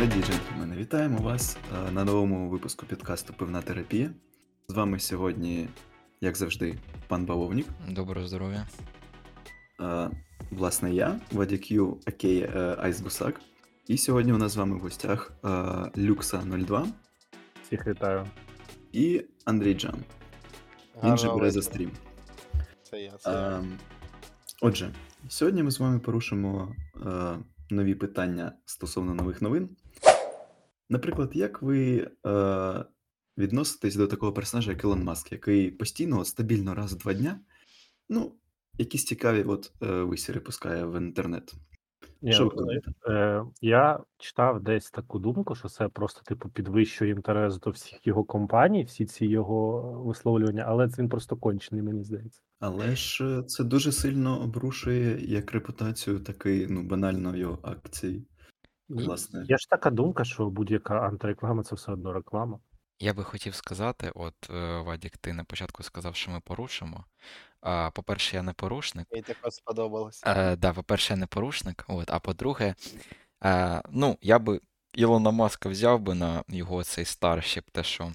Леді і джентльмени, вітаємо вас е, на новому випуску підкасту Пивна терапія. З вами сьогодні, як завжди, пан Бавовнік. Доброго здоров'я. Е, Власне, я, Вадік Акей Айс Гусак. І сьогодні у нас з вами в гостях е, Люкса 02 Всіх вітаю. і Андрій Джан. Він же бере за стрім. Це я, це я. Е, Отже, сьогодні ми з вами порушимо е, нові питання стосовно нових новин. Наприклад, як ви е, відноситесь до такого персонажа, як Ілон Маск, який постійно, от, стабільно раз в два дня, ну, якісь цікаві от, е, висіри пускає в інтернет. Ні, Що ви е, думаєте? е, я читав десь таку думку, що це просто типу підвищує інтерес до всіх його компаній, всі ці його висловлювання, але це він просто кончений, мені здається. Але ж е, це дуже сильно обрушує як репутацію, так і ну, банально його акції. Власне. Є ж така думка, що будь-яка антиреклама це все одно реклама. Я би хотів сказати, от, е, Вадік, ти на початку сказав, що ми порушимо. А, по-перше, я не порушник. Мені також сподобалось. Е, да, по-перше, я не порушник. От, а по-друге, е, ну, я би Ілона Маска взяв би на його цей старшіп, те, що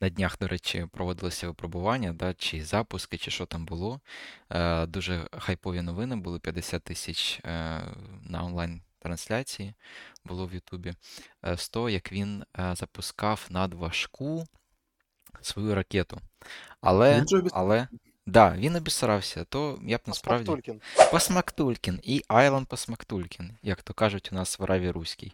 на днях, до речі, проводилися випробування, да, чи запуски, чи що там було. Е, дуже хайпові новини були 50 тисяч е, на онлайн-трансляції було в Ютубі. Е, з того, як він е, запускав надважку свою ракету. Але, але, да, він обісрався, то я б насправді. Паспортулькін. Посмактулькін і Айлон Посмактулькін, як то кажуть у нас в Раві Руській.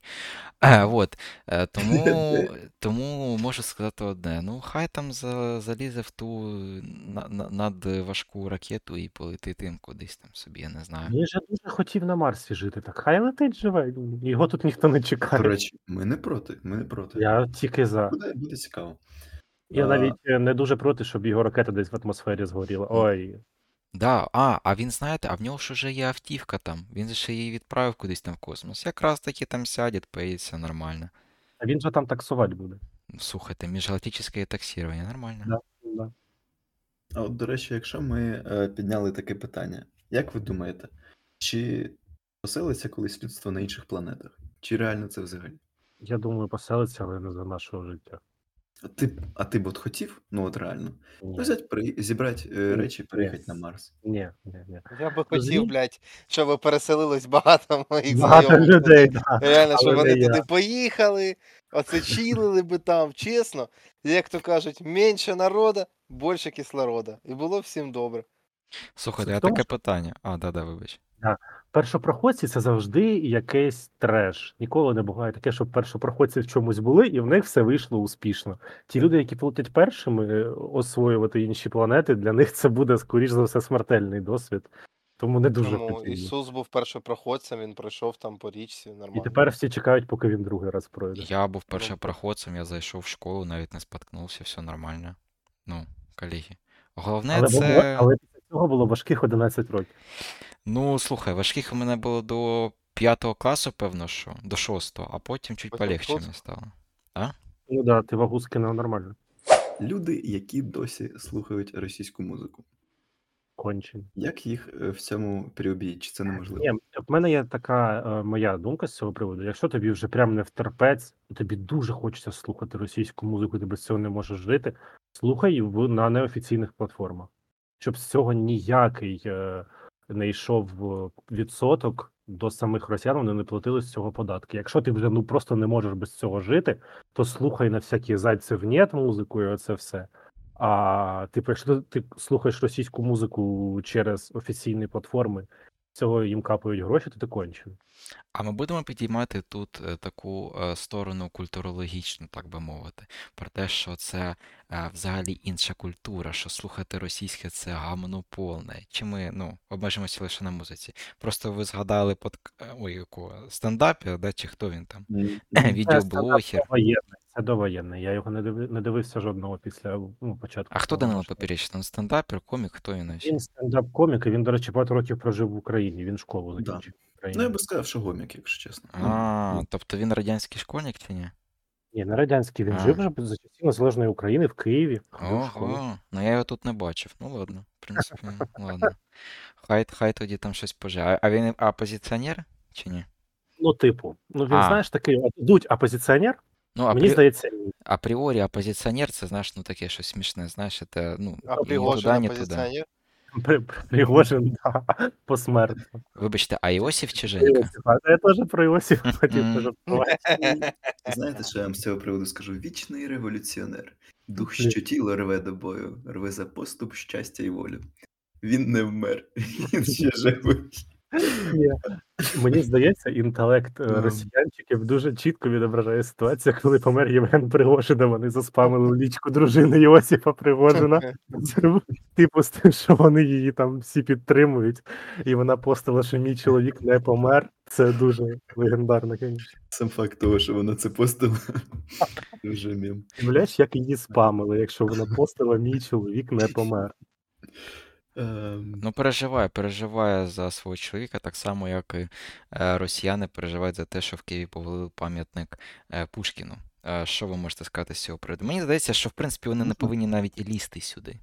Е, вот. е, тому, тому можу сказати одне: ну, хай там за, залізе в ту на, на, надважку ракету і полетить тим кудись там собі, я не знаю. Він же дуже хотів на Марсі жити. Так хай летить живе. Його тут ніхто не До чекає. речі, ми не проти. Ми не проти. Я тільки за. Буде, буде цікаво. Я навіть е, не дуже проти, щоб його ракета десь в атмосфері згоріла. Ой, Да, а, а він, знаєте, а в нього ж уже є автівка там. Він же ще її відправив кудись там в космос. Якраз таки там сядет, поїдеться нормально. а він же там таксувати буде. Слухайте, міжгалактичне таксирование нормально. Да. Да. А от, до речі, якщо ми е, підняли таке питання, як ви думаєте, чи поселиться колись людство на інших планетах? Чи реально це взагалі? Я думаю, поселиться, але не за нашого життя. А ти, б- а ти б от хотів? Ну от реально. Ні, Ну, взяти, при... зібрати е, Ні, речі, ні. переїхати на Марс. ні, ні. ні. Я би хотів, Розумієш? блядь, щоб переселилось багато моїх Багато знайомих. людей, да. Реально, щоб але вони не я. туди поїхали, оце чилили би там, чесно. Як то кажуть, менше народу, більше кислорода. І було всім добре. Слухайте, Суть а в тому, таке що- питання. А, да-да, вибач. Першопроходці це завжди якийсь треш. Ніколи не буває таке, щоб першопроходці в чомусь були, і в них все вийшло успішно. Ті люди, які полетять першими е, освоювати інші планети, для них це буде, скоріш за все, смертельний досвід. Тому не дуже Тому потрібно. Ісус був першопроходцем, він пройшов там по річці, І нормально. тепер всі чекають, поки він другий раз пройде. Я був першопроходцем, я зайшов в школу, навіть не споткнувся, все нормально. Ну, колеги. Головне, Але, це. було, але цього було важких 11 років. Ну, слухай, важких у мене було до 5 класу, певно, що, до 6, а потім чуть тут? мені стало. Ну да, ти вагу скинув нормально. Люди, які досі слухають російську музику. Кончені. Як їх е, в цьому переобійти? Чи це неможливо? Ні, в мене є така е, моя думка з цього приводу. Якщо тобі вже прям не втерпець, і тобі дуже хочеться слухати російську музику, ти без цього не можеш жити, слухай в на неофіційних платформах, щоб з цього ніякий е, не йшов е, відсоток до самих росіян, вони не платили з цього податки. Якщо ти вже ну просто не можеш без цього жити, то слухай на всякі зайцев нет музику і оце все. А типу, якщо ти слухаєш російську музику через офіційні платформи, цього їм капають гроші, то ти кончений. А ми будемо підіймати тут е, таку е, сторону культурологічну, так би мовити, про те, що це е, взагалі інша культура, що слухати російське це гамно повне. Чи ми ну, обмежимося лише на музиці? Просто ви згадали под... ой, якого стендапі, да, чи хто він там? Відеоблогер. Це довоєнний. Я його не дивив, не дивився жодного після ну, початку. А хто Данило. Поперечний? Він стендапер, комік, хто він? Він стендап-комік, і він, до речі, багато років прожив в Україні. Він школу закінчив в Ну, я би сказав, що гомік, якщо чесно. А, тобто він радянський школьник чи ні? Ні, на радянський він А. жив вже за часів Незалежної України в Києві. ходив в школу. Ого, ну я його тут не бачив. Ну ладно, в принципі, ладно. Хай, хай тоді там щось поже. А, а він опозиціонер чи ні? Ну, типу, ну він, А. знаєш, такий дуть опозиціонер, Ну, мені апрі... здається, ні. апріорі опозиціонер, це знаєш, ну таке щось смішне, знаєш, це, ну, А ні Пригожин туди, ні туди. опозиціонер? При- При- Пригожин, да, посмертно. Вибачте, а Іосиф чи Женька? Я теж про Іосифа хотів пожартувати. Знаєте, що я вам з цього приводу скажу? Вічний революціонер. Дух, що тіло рве до бою, рве за поступ, щастя і волю. Він не вмер, він ще живий. Ні. Мені здається, інтелект е, росіянчиків дуже чітко відображає ситуацію, коли помер Євген Пригожин, а вони заспамили лічку дружини Йосифа Пригожина. Типу, з тим, що вони її там всі підтримують, і вона постила, що мій чоловік не помер. Це дуже легендарно, звісно. Сам факт того, що вона це постила. Дуже мім. Уявляєш, як її спамили, якщо вона постила мій чоловік не помер. Ем, Ну, переживає, переживає за свого чоловіка, так само, як і е, росіяни переживають за те, що в Києві повели пам'ятник е, Пушкіну. Е, що ви можете сказати з цього приводу? Мені здається, що в принципі вони не повинні навіть і лізти сюди.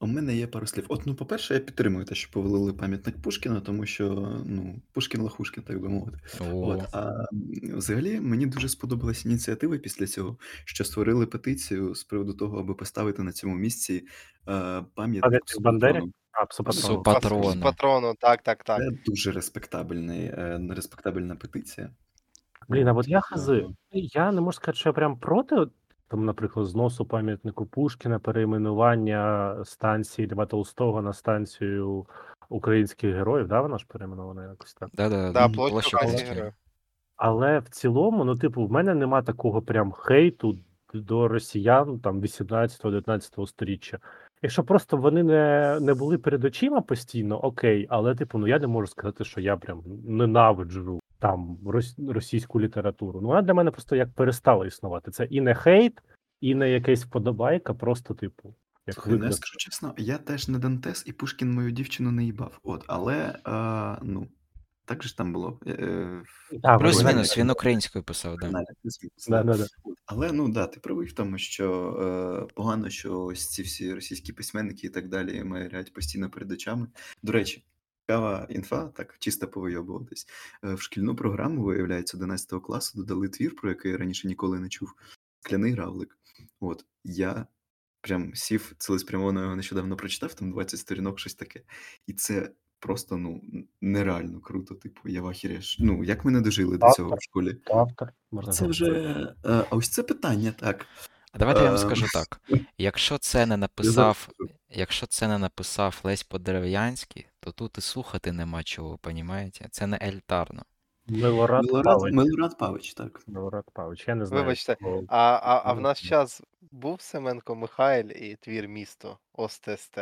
У мене є пару слів. От, ну, по-перше, я підтримую те, що повалили пам'ятник Пушкіна, тому що ну, Пушкін лахушкін, так би мовити. О, От, а м, взагалі мені дуже сподобалась ініціатива після цього, що створили петицію з приводу того, аби поставити на цьому місці е, пам'ятник Пам'ятник Бандері? А, патрону, так, так, так. Це дуже респектабельний, е, респектабельна петиція. Блін, а от я хази. Я не можу сказати, що я прям проти, там, наприклад, зносу пам'ятнику Пушкіна, перейменування станції Льва Толстого на станцію українських героїв, да, вона ж перейменована якось так. да-да, Да, площа площа героїв. Але в цілому, ну, типу, в мене нема такого прям хейту до росіян там 18-19 сторіччя. Якщо просто вони не, не були перед очима постійно, окей, але типу, ну я не можу сказати, що я прям ненавиджу там російську літературу. Ну, вона для мене просто як перестала існувати. Це і не хейт, і не якась вподобайка, просто, типу, як Слухай, ну я скажу чесно, я теж не Дантес, і Пушкін мою дівчину не їбав. От, але е, ну, так же ж там було. Е, е, Плюс-мінус, він українською писав, да. Да, да. да, да. Але ну да, ти правий в тому, що е, погано, що ось ці всі російські письменники і так далі мають постійно перед очами. До речі, цікава інфа, так чисто повийобуватись. Е, в шкільну програму, виявляється, 11 класу додали твір, про який я раніше ніколи не чув. Скляний равлик. От я прям сів цілеспрямовано його нещодавно прочитав, там 20 сторінок, щось таке. І це просто ну нереально круто. Типу, я в Ну, як ми не дожили до цього в школі? Автор, можна Це вже. е, А ось це питання, так. Давайте я вам Ем, скажу так. Якщо це не написав, якщо це не написав Лесь Подерев'янський, то тут і слухати нема чого, понімаєте? Це не ельтарно. Милорад Милорад, Павич. Милорад Павич, так. Милорад Павич, я не знаю. Вибачте. А, а, а в наш час був Семенко Михайль і твір місто ОСТСТ.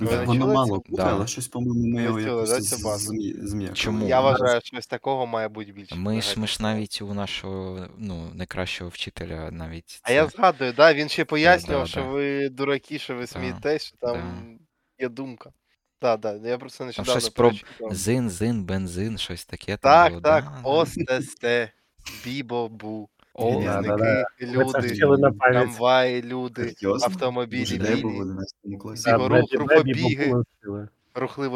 Ви Да. не Воно чули мало цю? буде, Да. але щось, по-моєму, ми його чули, якось да, цю базу? змі... зм'якали. Чому? Я вважаю, що ось такого має бути більше. Ми ж, взагалі. ми ж навіть у нашого ну, найкращого вчителя навіть А я це- згадую, да, він ще пояснював, да, що да. ви дураки, що ви смієтесь, що там є думка. Так, так, я просто нещодавно щось про перечитав. зин, зин, бензин, щось таке там Так, було. так, да, да. ОСТС, Бібо-Бу, О, да, да, це люди, трамваї, люди, Серйозно? автомобілі, білі, 11 класі? Да, Бігору- Бебі- Бебі рухобіги. Бабу вчили.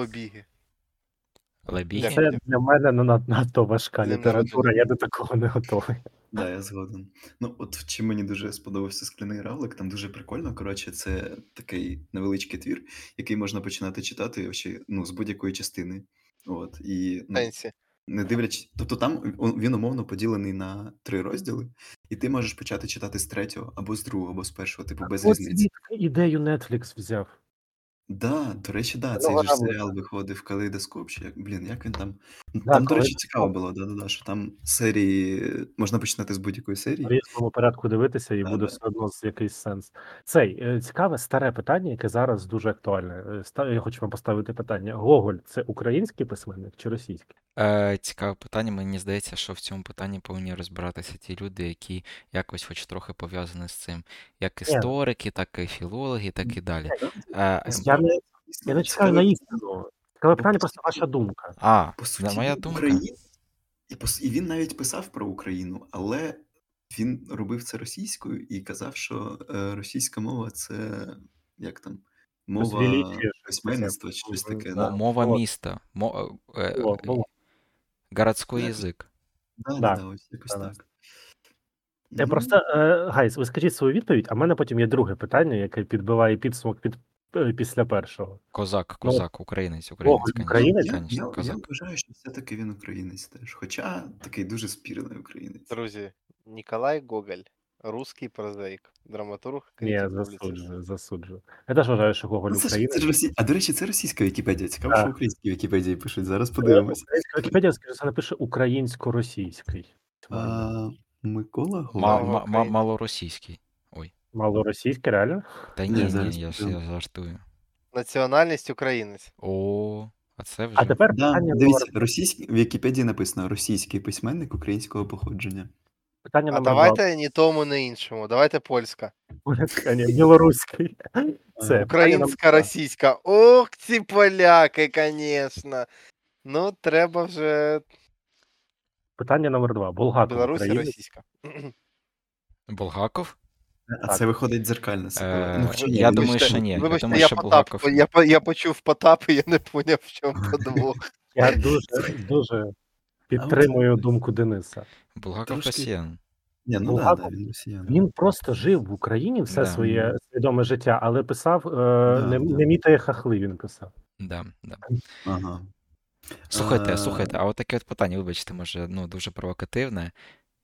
біги. Лебіги? Це для мене ну, надто важка література, я до такого не готовий. Да, я згоден. Ну, от чим мені дуже сподобався скляний равлик, там дуже прикольно. Коротше, це такий невеличкий твір, який можна починати читати вообще, ну, з будь-якої частини. От, і ну. Не дивлячись, тобто там він- умовно поділений на три розділи, і ти можеш почати читати з третього, або з другого, або з першого, типу, без Ось різниці. ідею Netflix взяв. Да, до речі, да, Ну, цей же ж серіал виходив калейдоскоп, чи як, блін, як він там. Ну, Да, Там, до речі, цікаво було, да, да, да, що там серії можна починати з будь-якої В серії. різному порядку дивитися, і Да, буде да. все одно з якийсь сенс. Цей е, цікаве старе питання, яке зараз дуже актуальне. Е, Я хочу вам поставити питання. Гоголь це український письменник чи російський? Е, цікаве питання. Мені здається, що в цьому питанні повинні розбиратися ті люди, які якось хоч трохи пов'язані з цим. Як історики, так і філологи, так і далі. Е, Я не, я не чекаю на істину. Цікаве питання, просто ваша думка. а, По да, суті, моя думка. Україн... і, по... і він навіть писав про Україну, але він робив це російською і казав, що е, російська мова це як там мова письменництва чи щось таке. Да. Мова міста. Мо... е. Городський Да. язик. Да, да, Да. да, ось якось так. Я Ну, просто, е, Guys, ви скажіть свою відповідь, а в мене потім є друге питання, яке підбиває підсумок під, після першого. Козак, Ну, козак, українець, українець, конечно, українець? Я, конечно, я, я козак. вважаю, що все-таки він українець теж. Хоча такий дуже спірний українець. Друзі, Ніколай Гоголь, русський прозаїк, драматург, Ні, засуджую, засуджую. Я теж вважаю, що Гоголь Ну, це українець. це ж Росі... А до речі, це російська Вікіпедія. Цікаво, що українські Вікіпедії пишуть. Зараз Е, подивимось. Українська Вікіпедія, скажімо, це напише українсько-російський. А, Микола Гоголь. малоросійський. Малоросійське, реально? Та Ні, ні, зараз я ж я жартую. Національність українець. О, а це вже. А тепер Да, питання дивіться, номер, російський в Вікіпедії написано російський письменник українського походження. питання А номер давайте ні тому, ні іншому. Давайте польська. два. Ні, білоруський. Це Українська, російська. Ох, ці поляки, звісно. Ну, треба вже Питання номер два. Булгаков Білорусь і українець. російська. Булгаков? А Так. це виходить дзеркальне. Е, Ну, хоча ні, я думаю, що ні. Я Вибачте, думаю, я що Потап, Булгаков. я, по- я почув Потап, і я не поняв, в чому подвох. Я дуже, дуже підтримую думку Дениса. Булгаков Трошки- росіян. Ні, ну Булгаков, да, да, він росіян. Він просто жив в Україні все Да. своє свідоме життя, але писав е, не, да. не мітає хахли. Він писав. Да, да. Ага. Слухайте, А, слухайте, а от таке от питання, вибачте, може, ну дуже провокативне.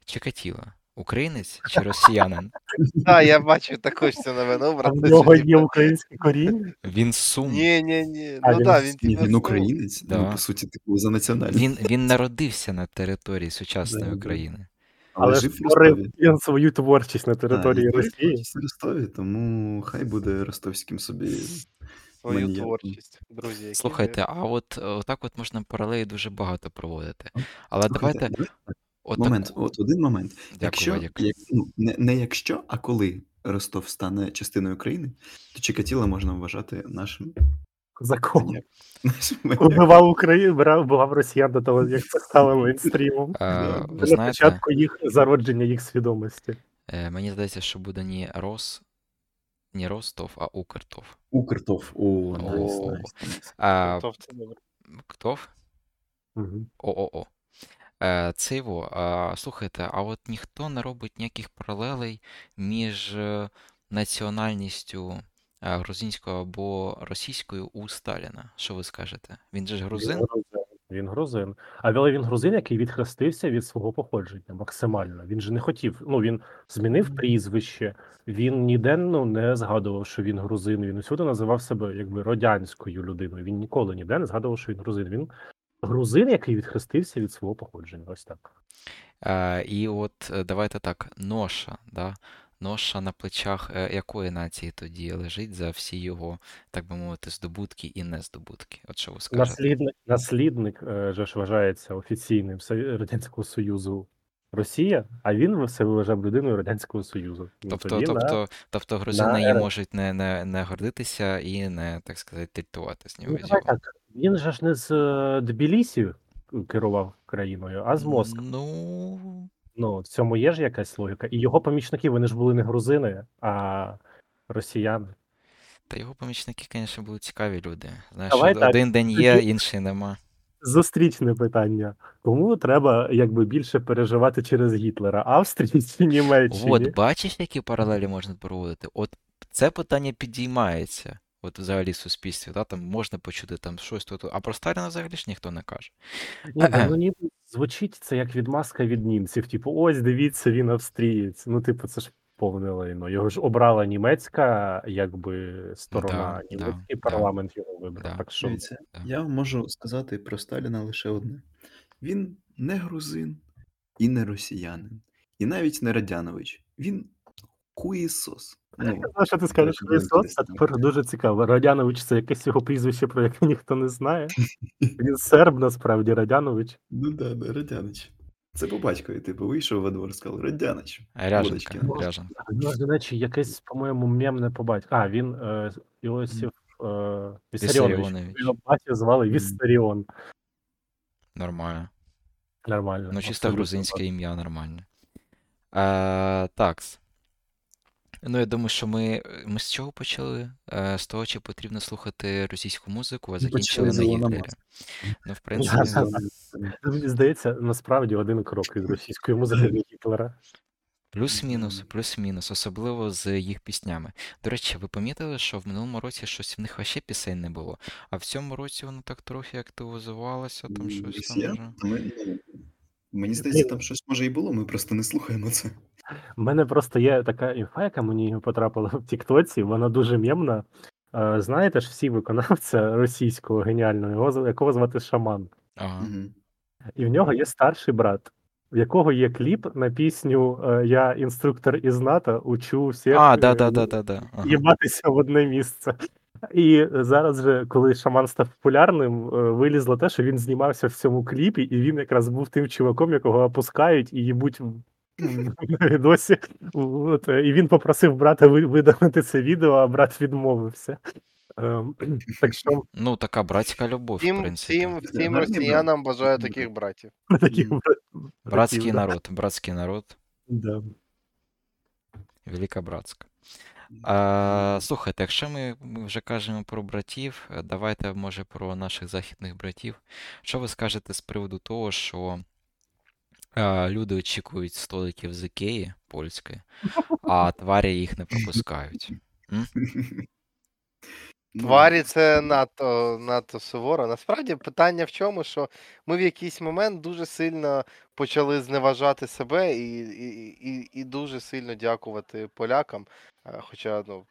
Чикатіло. Українець чи росіянин? Так, я бачу також цю новину, А в нього є типа, українські коріння. Він сум. Ні, ні, ні. Ну він так, він він ну, українець, ну, по суті, типу, за національність. Він, він народився на території сучасної. України. Але, створив він свою творчість на території Росії. Ростові, тому хай буде ростовським собі. свою маніяком. творчість, друзі. які Слухайте, ви- а от так от можна паралелі дуже багато проводити. Але Слухайте, давайте. От момент, так- от один момент. Дякую, Якщо, як, ну, не, не якщо, а коли Ростов стане частиною України, то Чикатіло можна вважати нашим Закон. Убивав Україну, брав, вбивав росіян до того, як це стало мейнстрімом. На початку їх зародження їх свідомості. е, мені здається, що буде не Рос, не Ростов, а Укртов. Укртов. О, найс, О. найс, найс. А, це добре. Ктов? Мгм. ООО. Е, це його. Слухайте, а от ніхто не робить ніяких паралелей між е, національністю е, грузинською або російською у Сталіна. Що ви скажете? Він же ж грузин? Він грузин. Він грузин. А але він грузин, який відхрестився від свого походження максимально. Він же не хотів. Ну він змінив прізвище. Він ніде ну, не згадував, що він грузин. Він усюди називав себе якби радянською людиною. Він ніколи ніде не згадував, що він грузин. Він грузин, який відхрестився від свого походження. Ось так. Е, і от е, давайте так, ноша, да? Ноша на плечах е, якої нації тоді лежить за всі його, так би мовити, здобутки і нездобутки? От що ви скажете? Наслідник, наслідник е, же ж вважається офіційним Радянського Союзу Росія, а він себе вважав людиною Радянського Союзу. Ну, Тобто, тоді, тобто, тобто грузини на РФ. можуть не, не, не гордитися і не, так сказати, нього Ну, так. Він же ж не з е, Тбілісі керував країною, а з Москви. Ну, Ну, в цьому є ж якась логіка. І його помічники, вони ж були не грузини, а росіяни. та його помічники, звісно, були цікаві люди. Знаєш, Давай од- так. один день є, інший нема. Зустрічне питання. Кому треба якби більше переживати через Гітлера? Австрії чи Німеччині? От, бачиш, які паралелі можна проводити? От це питання підіймається. От взагалі в суспільстві, да, там можна почути там щось тут, а про Сталіна взагалі ж ніхто не каже. Ні, ну, ну, ніби звучить це як відмазка від німців. Типу, ось дивіться, він австрієць. Ну, типу, це ж повне лайно. Його ж обрала німецька, якби сторона. Да, да, Німецький да. парламент його вибрав. Да. Так що Дивіться, да. я можу сказати про Сталіна лише одне: він не грузин і не росіянин, і навіть не Радянович. Він хуїсос. Ну, Знаю, що ти скажеш Христос, а тепер дуже цікаво. Радянович це якесь його прізвище, про яке ніхто не знає. Він серб, насправді, Радянович. ну да, да, Радянич. Це по батькові, типу, вийшов во двор, сказав Радянич. Ряженка, ряженка. Ну, до речі, якесь, по-моєму, мемне по батьку. А, він е, Іосиф е, Вісаріонович. Його батька звали Мгм. Нормально. Нормально. Ну, чисто грузинське ім'я нормальне. А, такс. Ну, я думаю, що ми, ми з чого почали? Е, з того, чи потрібно слухати російську музику, а закінчили на Гітлері. Ну, в принципі, да, да. Мені здається, насправді один крок від російської музики до Гітлера. Плюс-мінус, плюс-мінус, особливо з їх піснями. До речі, ви помітили, що в минулому році щось в них вообще пісень не було, а в цьому році воно так трохи активізувалося, там щось там вже. Ну, мені здається, там щось може і було, ми просто не слухаємо це. У мене просто є така інфа, яка мені потрапила в Тіктоці, вона дуже мємна. Е, Знаєте ж, всі виконавця російського геніального, його з- якого звати Шаман. Ага. І в нього є старший брат, в якого є кліп на пісню е, Я інструктор із НАТО, учу всіх А, да, да, да, да, да. Ага. їбатися в одне місце. І зараз же, коли шаман став популярним, е, вилізло те, що він знімався в цьому кліпі, і він якраз був тим чуваком, якого опускають і їбуть на відосі. От, е, і він попросив брата ви- видалити це відео, а брат відмовився. Ем, Так що Ну, така братська любов, в принципі. всім, всім росіянам бажаю таких братів. такі Мгм. Братський народ, братський народ, Да. велика братська. А, слухайте, якщо ми ми вже кажемо про братів, е, давайте, може, про наших західних братів. Що ви скажете з приводу того, що люди очікують столиків з Ікеї польської, а тварі їх не пропускають? Ну, Тварі це надто, надто суворо. Насправді питання в чому, що ми в якийсь момент дуже сильно почали зневажати себе і, і, і, і дуже сильно дякувати полякам. Е, Хоча, ну,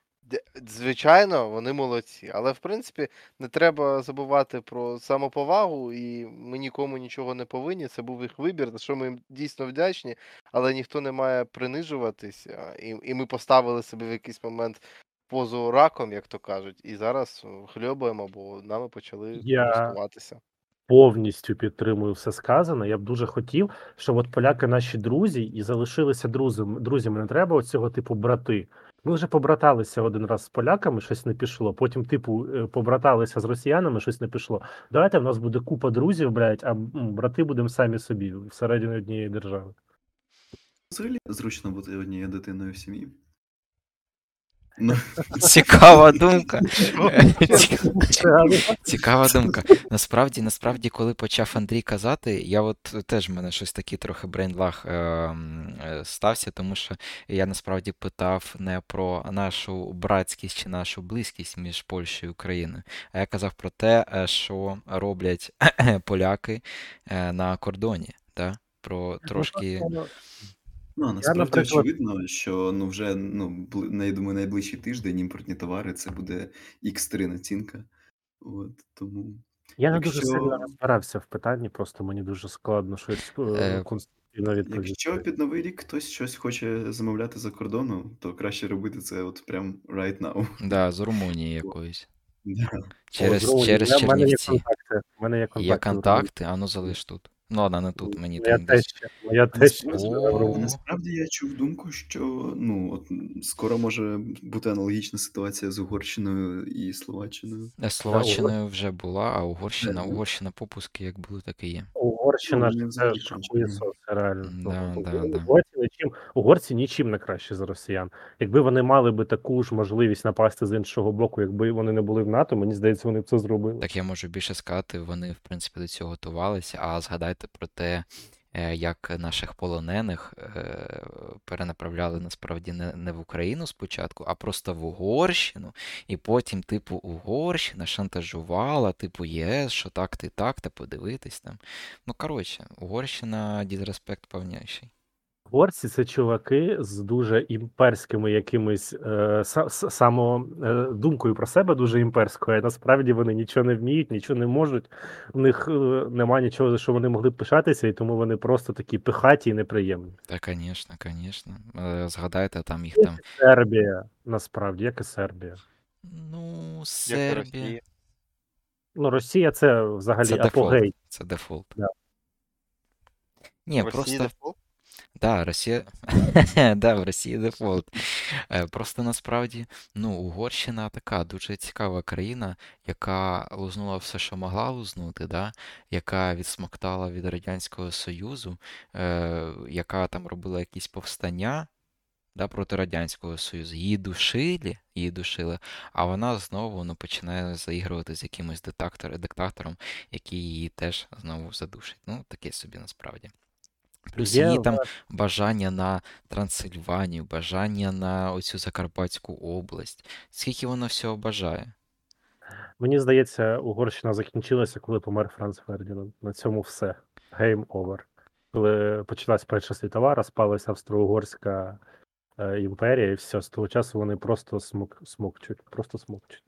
звичайно, вони молодці. Але в принципі не треба забувати про самоповагу, і ми нікому нічого не повинні. Це був їх вибір, за що ми їм дійсно вдячні, але ніхто не має принижуватись. а, І, і ми поставили себе в якийсь момент позу раком, як то кажуть, і зараз о, хльобаємо, бо нами почали користуватися. повністю підтримую все сказане. Я б дуже хотів, щоб от поляки наші друзі і залишилися друзями. Друзями не треба оцього типу брати. Ми вже побраталися один раз з поляками, щось не пішло. Потім, типу, е, побраталися з росіянами, щось не пішло. Давайте в нас буде купа друзів, блядь, а брати будемо самі собі всередині однієї держави. Взагалі зручно бути однією дитиною в сім'ї. Ну, Цікава думка. Цікава думка. Насправді, насправді, коли почав Андрій казати, я от теж в мене щось такий трохи брейнлаг е, е, стався, тому що я насправді питав не про нашу братськість чи нашу близькість між Польщею і Україною, а я казав про те, е, що роблять поляки на кордоні. Про трошки. Ну, а насправді наприклад- очевидно, що ну, вже ну, на- я думаю, найближчий тиждень імпортні товари це буде X3 націнка. От, тому Я не дуже Якщо- сильно розбирався в питанні, просто мені дуже складно щось е, Е, конструктивно відповісти. Якщо під новий рік хтось щось хоче замовляти за кордону, то краще робити це от прям right now. Да, з Румунії якоїсь. Да. Через, О, через Чернівці. контакти. В мене є контакти. Є контакти, а ну залиш тут. Ну ладно, не тут, мені Моя там десь. теща, моя Насправді- я чув думку, що ну от скоро може бути аналогічна ситуація з Угорщиною і Словаччиною. Е, Словаччиною вже була, а Угорщина, Угорщина попуски як були, так і є. Угорщина Ну, ж це хуєсос, реально. Да, Ну, да, угорці да. нічим, угорці нічим не краще за росіян. Якби вони мали би таку ж можливість напасти з іншого боку, якби вони не були в НАТО, мені здається, вони б це зробили. Так я можу більше сказати, вони, в принципі, до цього готувалися, а згадайте про те, е, як наших полонених е, перенаправляли насправді не, в Україну спочатку, а просто в Угорщину, і потім, типу, Угорщина шантажувала, типу, ЄС, що так ти так, та подивитись там. Ну, коротше, Угорщина дізреспект повніший. Угорці це чуваки з дуже імперськими якимись е, са- само е, думкою про себе дуже імперською. а Насправді вони нічого не вміють, нічого не можуть. У них е, нема нічого, за що вони могли б пишатися, і тому вони просто такі пихаті і неприємні. Та, звісно, звісно. Е, Згадайте там їх там. Сербія, насправді, як і Сербія. Ну, Сербія. Росія. Ну, Росія це взагалі Це дефолт. Це дефолт. Да. Ні, В Росії просто. дефолт? Да, Росія. Да, в Росії дефолт. Е, Просто насправді, ну, Угорщина така дуже цікава країна, яка лузнула все, що могла лузнути, да? яка відсмоктала від Радянського Союзу, е, яка там робила якісь повстання. да, проти Радянського Союзу. Її душили, її душили, а вона знову ну, починає заігрувати з якимось диктатором, який її теж знову задушить. Ну, таке собі насправді. Плюс Є її в там нас- бажання на Трансильванію, бажання на оцю Закарпатську область. Скільки вона всього бажає? Мені здається, Угорщина закінчилася, коли помер Франц Фердінанд. На цьому все. Game over. Коли почалась Перша світова, розпалася Австро-Угорська е, імперія, і все, з того часу вони просто смок, смокчуть. Просто смокчуть.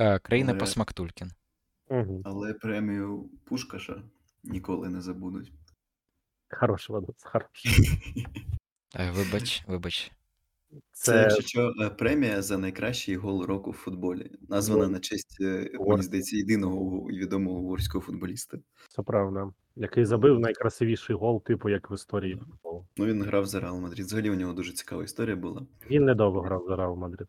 Е, країна Але- Посмактулькін. Угу. Але премію Пушкаша ніколи не забудуть. Хороший Вадус, хороший. Вибач, вибач. Це, Це якщо що, е, премія за найкращий гол року в футболі. Названа на честь, е, мені здається, єдиного відомого угорського футболіста. все правда. Який забив найкрасивіший гол, типу, як в історії футболу. Ну, він грав за Реал Мадрид. Взагалі у нього дуже цікава історія була. Він недовго грав за Реал Мадрид.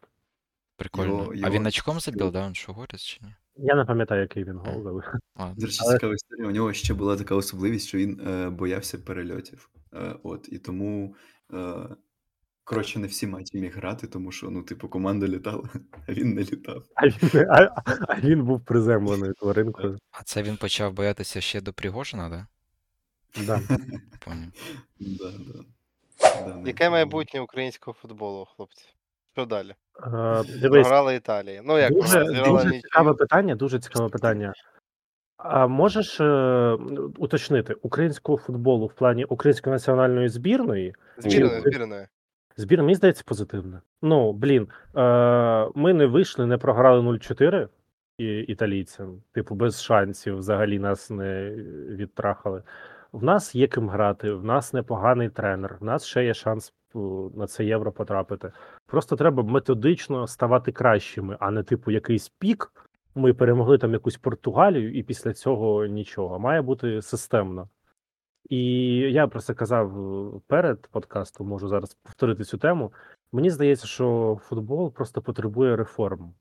Прикольно. Його- А його- він очком забив, да? Він що горец чи ні? Я не пам'ятаю, який він гол забив. А, До речі, Але- цікава історія. У нього ще була така особливість, що він е, боявся перельотів. Е, от, і тому, е, коротше, не всі матчі міг грати, тому що, ну, типу, команда літала, а він не літав. А він, а, а він був приземленою тваринкою. а це він почав боятися ще до Пригожина, да? Да. Поняв. Да, да. Да, Яке майбутнє українського футболу, хлопці? Що далі? Е, Дивись, Програла Італії. Ну як дуже, дуже цікаве питання, дуже цікаве питання. А можеш е, уточнити українського футболу в плані української національної збірної? Збірною, Чи- збірною. Збірна, мені здається, позитивна. Ну, блін, е, ми не вийшли, не програли 0-4 і, італійцям. Типу, без шансів взагалі нас не відтрахали. В нас є ким грати, в нас непоганий тренер, в нас ще є шанс на це євро потрапити. Просто треба методично ставати кращими, а не типу якийсь пік. Ми перемогли там якусь Португалію, і після цього нічого. Має бути системно. І я про це казав е, перед подкастом, можу зараз повторити цю тему. Мені здається, що футбол просто потребує реформ.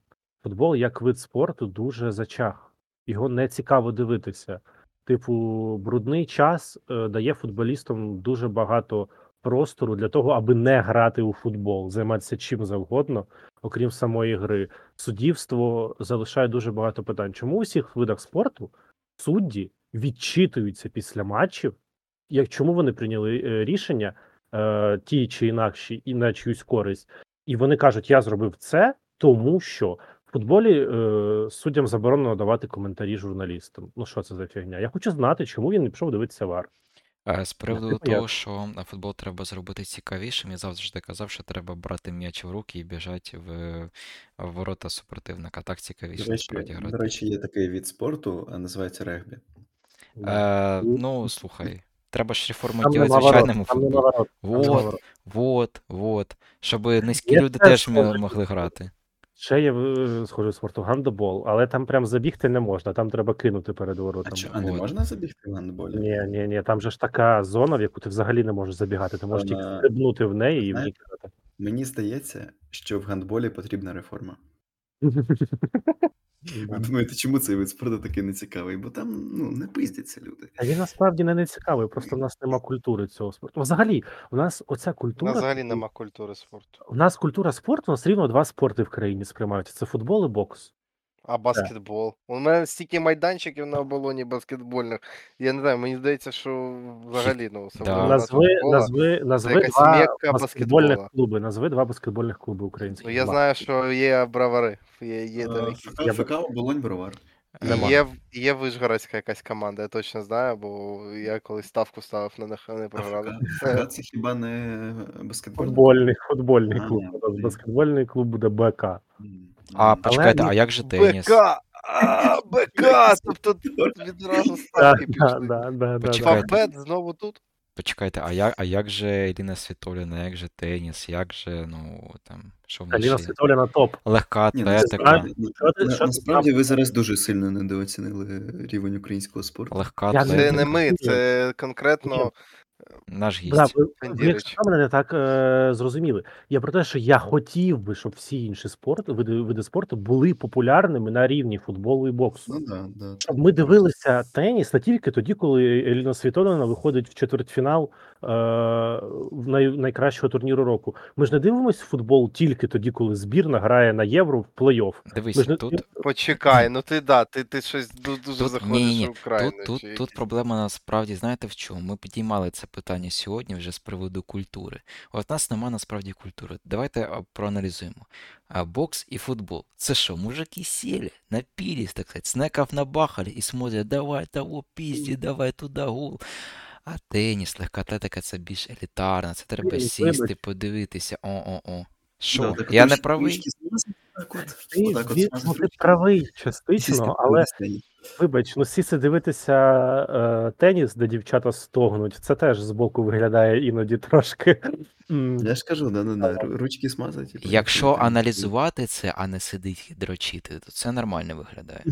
Футбол як вид спорту дуже зачах. Його не цікаво дивитися. Типу, брудний час е, дає футболістам дуже багато простору для того, аби не грати у футбол, займатися чим завгодно, окрім самої гри. Суддівство залишає дуже багато питань. Чому у всіх видах спорту судді відчитуються після матчів, як чому вони прийняли е, рішення е, ті чи інакші, і на чиюсь користь, і вони кажуть, я зробив це, тому що в футболі е, суддям заборонено давати коментарі журналістам. Ну що це за фігня? Я хочу знати, чому він не пішов дивитися вар. Е, З приводу типу, як? того, що е, футбол треба зробити цікавішим, я завжди казав, що треба брати м'яч в руки і біжати в, в ворота супротивника. Так цікавіше До речі, насправді до грати. речі, є такий від спорту, а називається регбі. Е, Ну, ну, слухай, треба ж реформи Там робити нема в ворот, звичайному там футболі. ворот, там нема Вот, ворот. вот, вот. Щоб низькі Є люди теж теж м- схоже. могли грати. Ще є схоже схожий спорту гандбол, але там прям забігти не можна, там треба кинути перед А воротами. а не можна забігти в гандболі? Ні, ні, ні, там же ж така зона, в яку ти взагалі не можеш забігати. Ти можеш тільки Вона- стрибнути в неї і в ній Мені здається, що в гандболі потрібна реформа. Ви думаєте, чому цей вид спорту такий нецікавий? Бо там ну, не пиздяться люди. А він насправді не нецікавий, просто в нас нема культури цього спорту. Взагалі, у нас оця культура. взагалі нема культури спорту. У нас культура спорту, у нас рівно два спорти в країні сприймаються: це футбол і бокс. А баскетбол. У мене стільки майданчиків на оболоні баскетбольних. Я не знаю, мені здається, що взагалі ну Да. Назви, назви, назви два баскетбольних клуби. Назви два баскетбольних клуби українських. Ну, я знаю, що є бравари. Є, є Е. ФК, Я б- Оболонь Бровар. Нема. Є, є Вишгородська якась команда, я точно знаю, бо я колись ставку ставив на них, а вони А програли. ФК, ФК це хіба не баскетбольний? Футбольний, футбольний клуб. нас баскетбольний клуб буде БК. А, почекайте, а як же теніс? БК! А, БК! Тобто відразу ставки пішли. Фавбет знову тут. Почекайте, а як, а як же Еліна Світоліна, як же теніс, як же, ну, там, що в нас Аліна ще? Світоліна топ. Легка Ні, ну, атлетика, насправді- ну, на- насправді ви зараз дуже сильно недооцінили рівень українського спорту. легка Я не- Це не ми, це конкретно Наш гість. Да, ви якщо мене не так е, зрозуміли. Я про те, що я хотів би, щоб всі інші спорти, види, види спорту були популярними на рівні футболу і боксу. Ну да, да. Щоб ми дивилися теніс не тільки тоді, коли Еліна Світоліна виходить в четвертьфінал най, найкращого турніру року. Ми ж не дивимося футбол тільки тоді, коли збірна грає на євро в плей-офф. Дивись, Ми ж не тут, Почекай, ну ти да, ти, ти щось дуже Тут- заходиш в Україну. тут, тут, чи тут проблема насправді, знаєте в чому? Ми підіймали це питання сьогодні вже з приводу культури. От нас нема насправді культури. Давайте проаналізуємо. А, бокс і футбол. Це що, мужики сели, напились, так сказать, снеков набахали і смотрят, давай того пізді, давай туди гол. А теніс, легка атлетика це більш елітарна, це треба Ні, сісти, вибач. подивитися. О-о-о. Що, Да, так я от не правий? ручки змазати, так от, Ти, отак от зві- змазати ну, ти правий частично, але сцені. Вибач, ну сісти дивитися е, теніс, де дівчата стогнуть, це теж збоку виглядає іноді трошки. Я ж кажу, да, да, да, ручки смазати. Якщо аналізувати це, а не сидить і дрочити, то це нормально виглядає.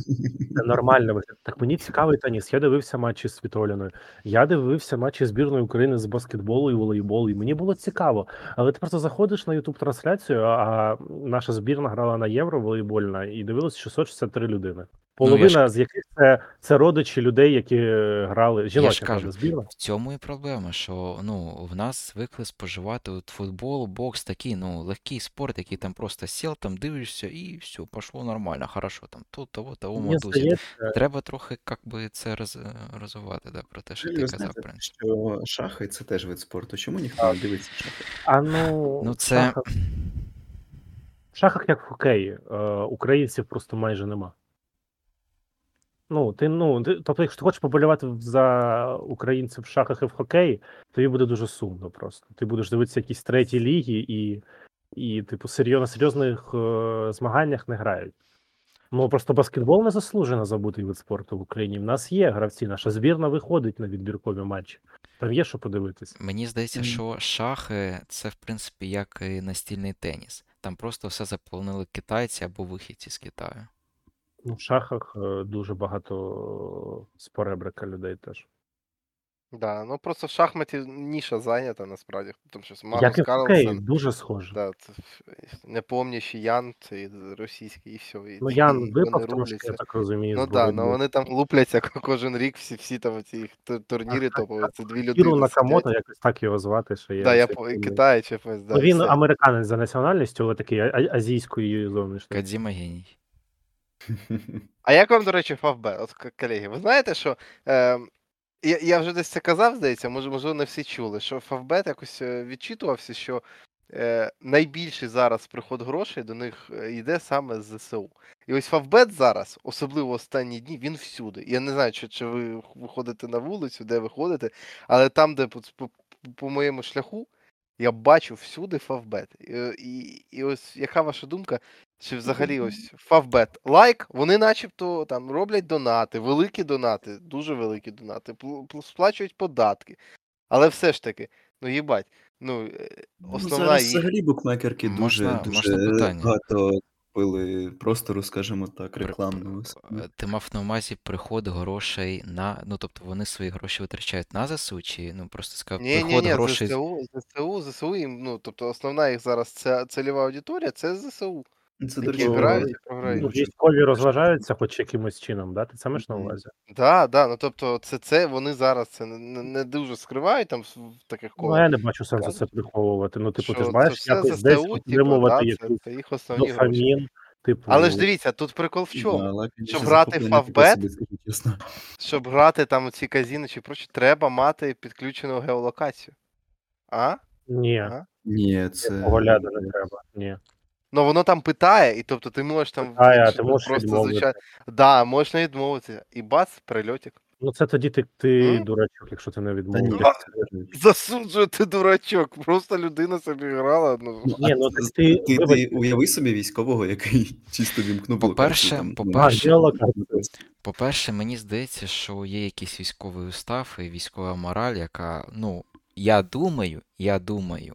Це нормально виглядає. Так мені цікавий теніс. Я дивився матчі з Світоліною. Я дивився матчі збірної України з баскетболу і волейболу. І мені було цікаво. Але ти просто заходиш на youtube трансляцію, а наша збірна грала на євро волейбольна і дивилось 663 людини. Половина з яких це, це родичі людей, які е, грали жіноча кажу, збірна. В цьому і проблема, що ну, в нас звикли споживати от футбол, бокс, такий ну, легкий спорт, який там просто сіл, там дивишся і все, пішло нормально, хорошо, там тут, того, того, мотузі. Треба трохи як би, це роз, розвивати, да, про те, що ти Ви казав, що шахи це теж вид спорту. Чому ніхто не дивиться шахи? а ну, Ну, в це- шахах, в шахах як в хокеї, е, українців просто майже нема. Ну, ти, ну, ти, тобто, якщо ти хочеш поболівати за українців в шахах і в хокеї, тобі буде дуже сумно просто. Ти будеш дивитися якісь треті ліги і, і типу, серйозно, на серйозних е, змаганнях не грають. Ну, просто баскетбол не заслужено забутий вид спорту в Україні. В нас є гравці, наша збірна виходить на відбіркові матчі. Там є що подивитись. Мені здається, що шахи це, в принципі, як і настільний теніс. Там просто все заповнили китайці або вихідці з Китаю. Ну, в шахах е, дуже багато з поребрика людей теж. Да, ну просто в шахматі ніша зайнята насправді. Тому що Як і в хокеї, дуже схоже. да, це непомнящий Ян, цей російський і все. І, Ну, Ян випав трошки, я так розумію. Ну так, да, ну вони там лупляться кожен рік, всі, всі там ці турніри топові, це дві людини. Кіру Накамото, якось так його звати, що є. Да, я по фільм. китаєць, да, Ну, він все. американець за національністю, але такий азійської зовнішності. Кодзіма геній. А як вам, до речі, Фавбет? От, колеги, ви знаєте, що е, я, вже десь це казав, здається, можливо, не всі чули, що Фавбет якось е, відчитувався, що е, найбільший зараз приход грошей до них е, йде саме з ЗСУ. І ось Фавбет зараз, особливо останні дні, він всюди. Я не знаю, чи, чи ви виходите на вулицю, де ви ходите, але там, де по, по, по моєму шляху, я бачу всюди Фавбет. І, і, і ось яка ваша думка? Чи взагалі ось Фавбет like, вони начебто там роблять донати, великі донати, дуже великі донати, пл- пл- сплачують податки. Але все ж таки, ну їбать, ну е, Ну, зараз їх. взагалі букмекерки дуже, Можна- дуже можна питання? багато купили простору, скажімо так, рекламного. Е, Ти мав на увазі приход грошей на. Ну, тобто вони свої гроші витрачають на ЗСУ, чи ну просто сказав, Ні, ні, приход ні, грошей. ЗСУ, ЗСУ, ЗСУ, їм, ну, тобто основна їх зараз ця цільова аудиторія це ЗСУ, Це, до речі, грають і Ну, програють. військові розважаються хоч якимось чином, да? Ти це маєш на увазі? Да, да, ну тобто це, це вони зараз це не, не- дуже скривають там в таких Ну, я не бачу сенсу це приховувати. Ну, типу, ти ж маєш якось десь отримувати да, якийсь їх основні дофамін. Типу, Але ж дивіться, тут прикол в чому? Да, Щоб грати в Фавбет, щоб грати там ці казіни чи прочі, треба мати підключену геолокацію. А? ні, Ага. Ні, це... такого не треба. Ні. Ну воно там питає, і тобто ти можеш там Питає, а ти можеш просто відмовити. звичайно. Да, можна відмовитися. І бац, прильотик. Ну, це тоді ти, ти М? дурачок, якщо ти не відмовився. Засуджую ти дурачок. Просто людина собі грала. Ну, Ні, ну А так ти, ти, ти, уяви собі військового, який чисто вімкнув По-перше, по-перше- По-перше, мені здається, що є якийсь військовий устав і військова мораль, яка, ну, я думаю, я думаю,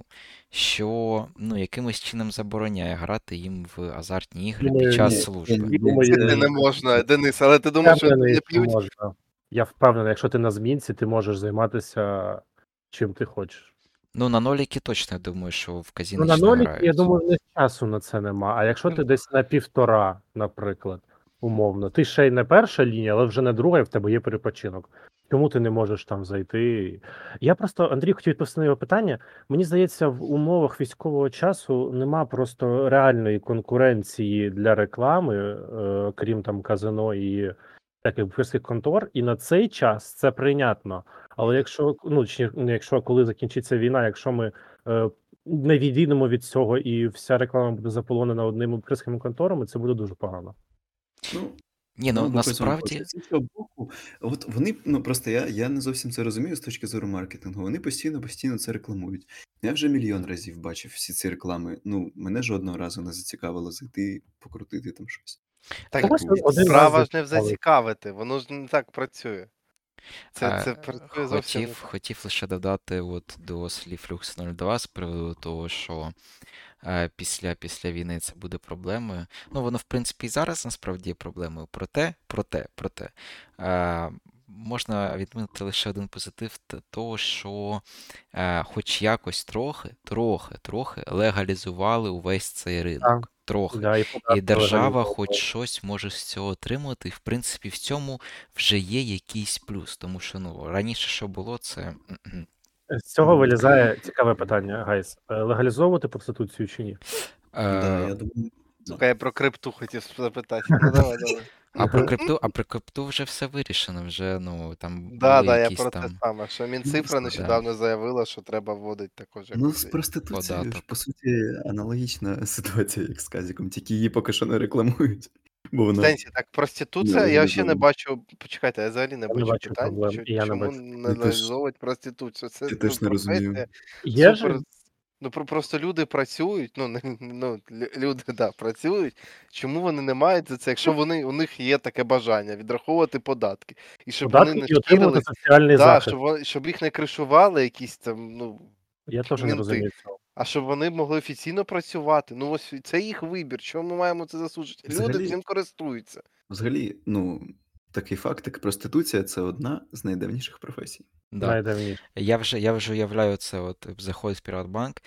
що ну, якимось чином забороняє грати їм в азартні ігри під час служби. ні, Думаю, це- не можна, Денис, але ти думаєш, що не п'ють? можна. Я впевнений, якщо ти на змінці, ти можеш займатися чим ти хочеш. Ну, на ноліки точно я думаю, що в казіно Ну, на ще не я думаю, в них часу на це нема. А якщо ти десь на півтора, наприклад, умовно, ти ще й не перша лінія, але вже не друга, і в тебе є перепочинок. Чому ти не можеш там зайти? Я просто, Андрій, хотів відповісти на його питання. Мені здається, в умовах військового часу нема просто реальної конкуренції для реклами, е, крім там казино і таких букерських контор, і на цей час це прийнятно. Але якщо ну чи якщо коли закінчиться війна, якщо ми е, не відійдемо від цього, і вся реклама буде заполонена одними букерськими конторами, це буде дуже погано. Ну, Ні, ну боку, насправді. боку. З іншого боку, от вони, ну просто я, я не зовсім це розумію з точки зору маркетингу. Вони постійно, постійно це рекламують. Я вже мільйон разів бачив всі ці реклами. Ну, мене жодного разу не зацікавило зайти, покрутити там щось. Так, Ось один раз справа ж не в зацікавити, воно ж не так працює. Це, Е, це працює зовсім Хотів, хотів лише додати от до слів Люкс 02 з приводу того, що після, після війни це буде проблемою. Ну, воно, в принципі, і зараз насправді є проблемою. Проте, проте, проте. Е, можна відмітити лише один позитив того, що е, хоч якось трохи, трохи, трохи легалізували увесь цей ринок. Трохи. Да, і, І держава хоч щось може з цього отримати, і в принципі в цьому вже є якийсь плюс, тому що ну раніше що було, це. З цього вилізає цікаве питання, guys. Е, Легалізовувати проституцію чи ні? Да, Е, я думаю, Сука, я про крипту хотів запитати. Ну давай, давай. а про крипту, а про крипту вже все вирішено. Вже ну там Да, були да, я якісь про те там. саме. Що Мінцифра Ну, нещодавно заявила, що треба вводити також. Ну, з проституцією, ж, податок. по суті, аналогічна ситуація, як з Казіком, тільки її поки що не рекламують. Бо В вона сенсі, так, проституція, Не, я не ще не бачу. Почекайте, я взагалі не Я бачу питань, проблем, чо- я не чому не Я проституцію. Це Я ну, теж не розумію. Є супер. ж Ну про- просто люди працюють. Ну не ну люди да працюють. Чому вони не мають за це? Якщо вони у них є таке бажання відраховувати податки, і щоб податки вони не і отримувати да, захист. щоб щоб їх не кришували якісь там. Ну Я теж не розумію цього. А щоб вони могли офіційно працювати. Ну ось це їх вибір. Чому ми маємо це засуджувати? Люди Взагалі- цим користуються. взагалі, ну, такий факт, як проституція це одна з найдавніших професій. Да. Найдавніше. Я вже я вже уявляю це. От заходить в Приватбанк.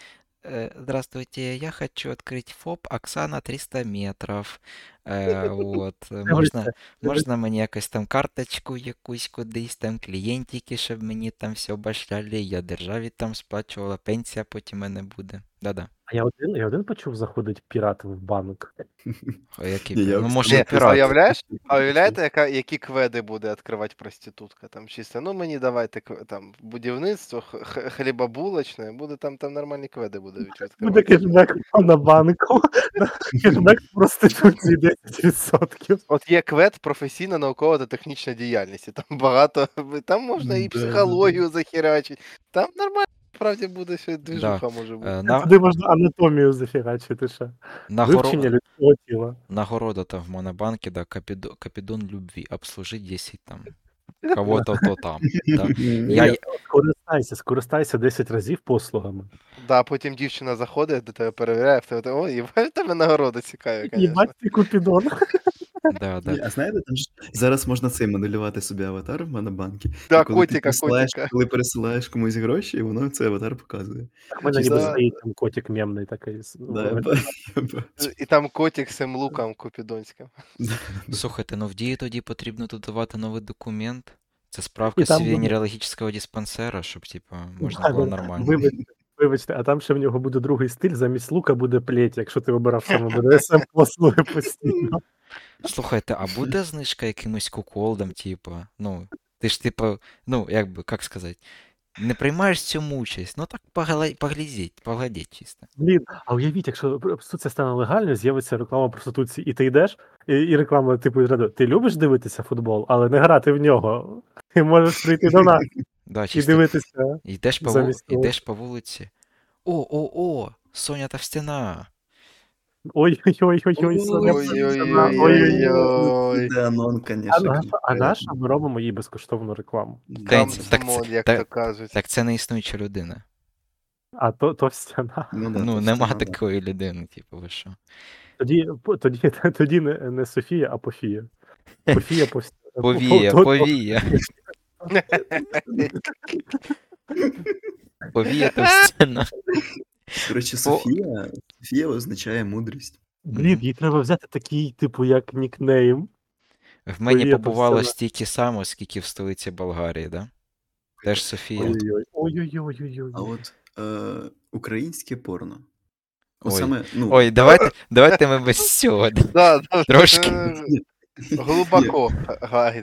Э, Здравствуйте, я хочу открыть ФОП Оксана 300 метров. Е, от, можна, можна мені якось там карточку якусь кудись, там клієнтики, щоб мені там все башляли, я державі там сплачувала, пенсія потім мене буде. Да-да. А я один, я один почув, заходить пірат в банк. О, Які, я ну, може, а пірати. уявляєш? А уявляєте, яка, які кведи буде відкривати проститутка? Там чисто, ну мені давайте там будівництво, хлібобулочне, буде там, там нормальні кведи буде від- Буде кешбек на банку. Кешбек проституції 10%. От є квед професійна наукова та технічна діяльність. Там багато, там можна і психологію захерачити. Там нормально, справді буде ще движуха може бути. Е, На, Туди можна анатомію зафігачити ще. нагоро... Вивчення людського тіла. Нагорода там в Монобанке, да, Капідо... Капідон любви, обслужить 10 там, кого-то то там. Да. Я, Скористайся, скористайся 10 разів послугами. Да, потім дівчина заходить до тебе, перевіряє, в тебе, о, і в тебе нагорода цікаві, звісно. Їбать ти купідон. да, да. А знаєте, там ж зараз можна цей моделювати собі аватар в монобанкі. Да, коли ти котика, пересилаєш, котика. коли пересилаєш комусь гроші, і воно цей аватар показує. Так мене ніби стоїть там котик мемний такий. Да, я бачу. І там котик з цим луком купідонським. Слухайте, ну в дії тоді потрібно додавати новий документ. Це справка там з венерологічного диспансера, щоб, типа, можна було нормально. Вибачте, вибачте, а там ще в нього буде другий стиль, замість лука буде плеть, якщо ти обирав саме БДСМ послуги постійно. Слухайте, а буде знижка якимось куколдом, типа, ну, ти ж, типа, ну, як би, як сказати, не приймаєш в цьому участь, ну так поглядіть, поглядіть чисто. Блін, а уявіть, якщо проституція стане легальною, з'явиться реклама проституції, і ти йдеш, і, і реклама, типу, радо, ти любиш дивитися футбол, але не грати в нього. Ти можеш прийти до нас Да, і чисто дивитися. йдеш по, ву... замість того. йдеш по вулиці. О, о, о, Соня Товстяна. Ой-ой-ой-ой, Товстяна, ой-ой-ой. А конечно. наша, а наша ми робимо їй безкоштовну рекламу. Так це- не існуюча людина. А то, то стіна. Ну, Ну, то нема такої людини, типу, ви що. Тоді, тоді, тоді не, не Софія, а Пофія. Пофія повстяна. Повія, То- то- повія. О. Софія, Софія означає мудрість. Блін, їй треба взяти такий, типу, як нікнейм. В мені в побувало стільки само, скільки в столиці Болгарії, да? Теж Софія. Ой-ой-ой. Ой-ой-ой-ой-ой. А от е, українське порно. Ой. саме, ну, Ой, давайте, давайте ми без цього. Трошки. Е, Глибоко,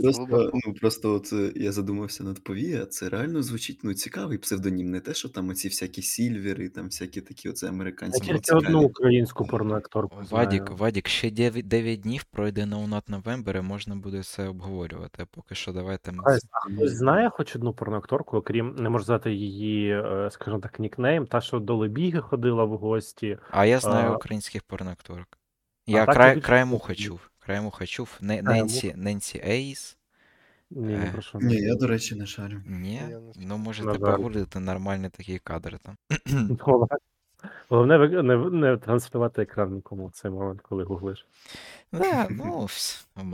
Просто, глибоко. ну, просто от е, я задумався над Повія, це реально звучить ну, цікавий псевдонім, не те, що там оці всякі сільвери, там всякі такі оце Я американські тільки одну українську порноакторку Вадік, знаю. Вадік, ще 9, 9 днів пройде No Nut November, і можна буде це обговорювати. А Поки що давайте ми. А хтось знає хоч одну порноакторку, окрім, не можу знати її, е, скажімо так, нікнейм, та, що до Лебіги ходила в гості. А я знаю А, українських порноакторок. Я так край, я краєм уха чув. Краєм уха чув. Не, Краєм Ненсі, Ненсі Ейс. Ні, не прошу. Ні, я, до речі, не шарю. Ні, не ну можете погуглити нормальні такі кадри там. Головне- Головне не, не транслювати екран нікому в цей момент, коли гуглиш. Да, ну,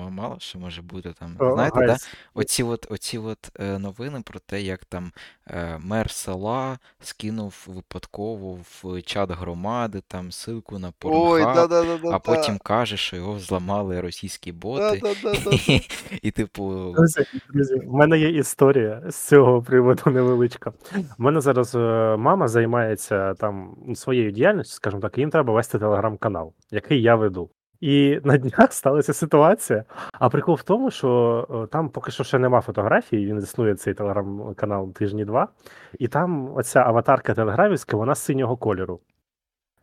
мало що може бути там. Знаєте, да? Оці от, оці от е, новини про те, як там е, мер села скинув випадково в чат громади там ссылку на Ой, Pornhub, да, да, да, да. а потім каже, що його зламали російські боти. да, да, да. І, і типу, Друзі, в мене є історія з цього приводу невеличка. У мене зараз е, мама займається там своєю діяльністю, скажімо так, їм треба вести телеграм-канал, який я веду. І на днях сталася ситуація. А прикол в тому, що е, там поки що ще нема фотографії, він існує цей телеграм-канал тижні два, і там оця аватарка телеграмівська, вона синього кольору.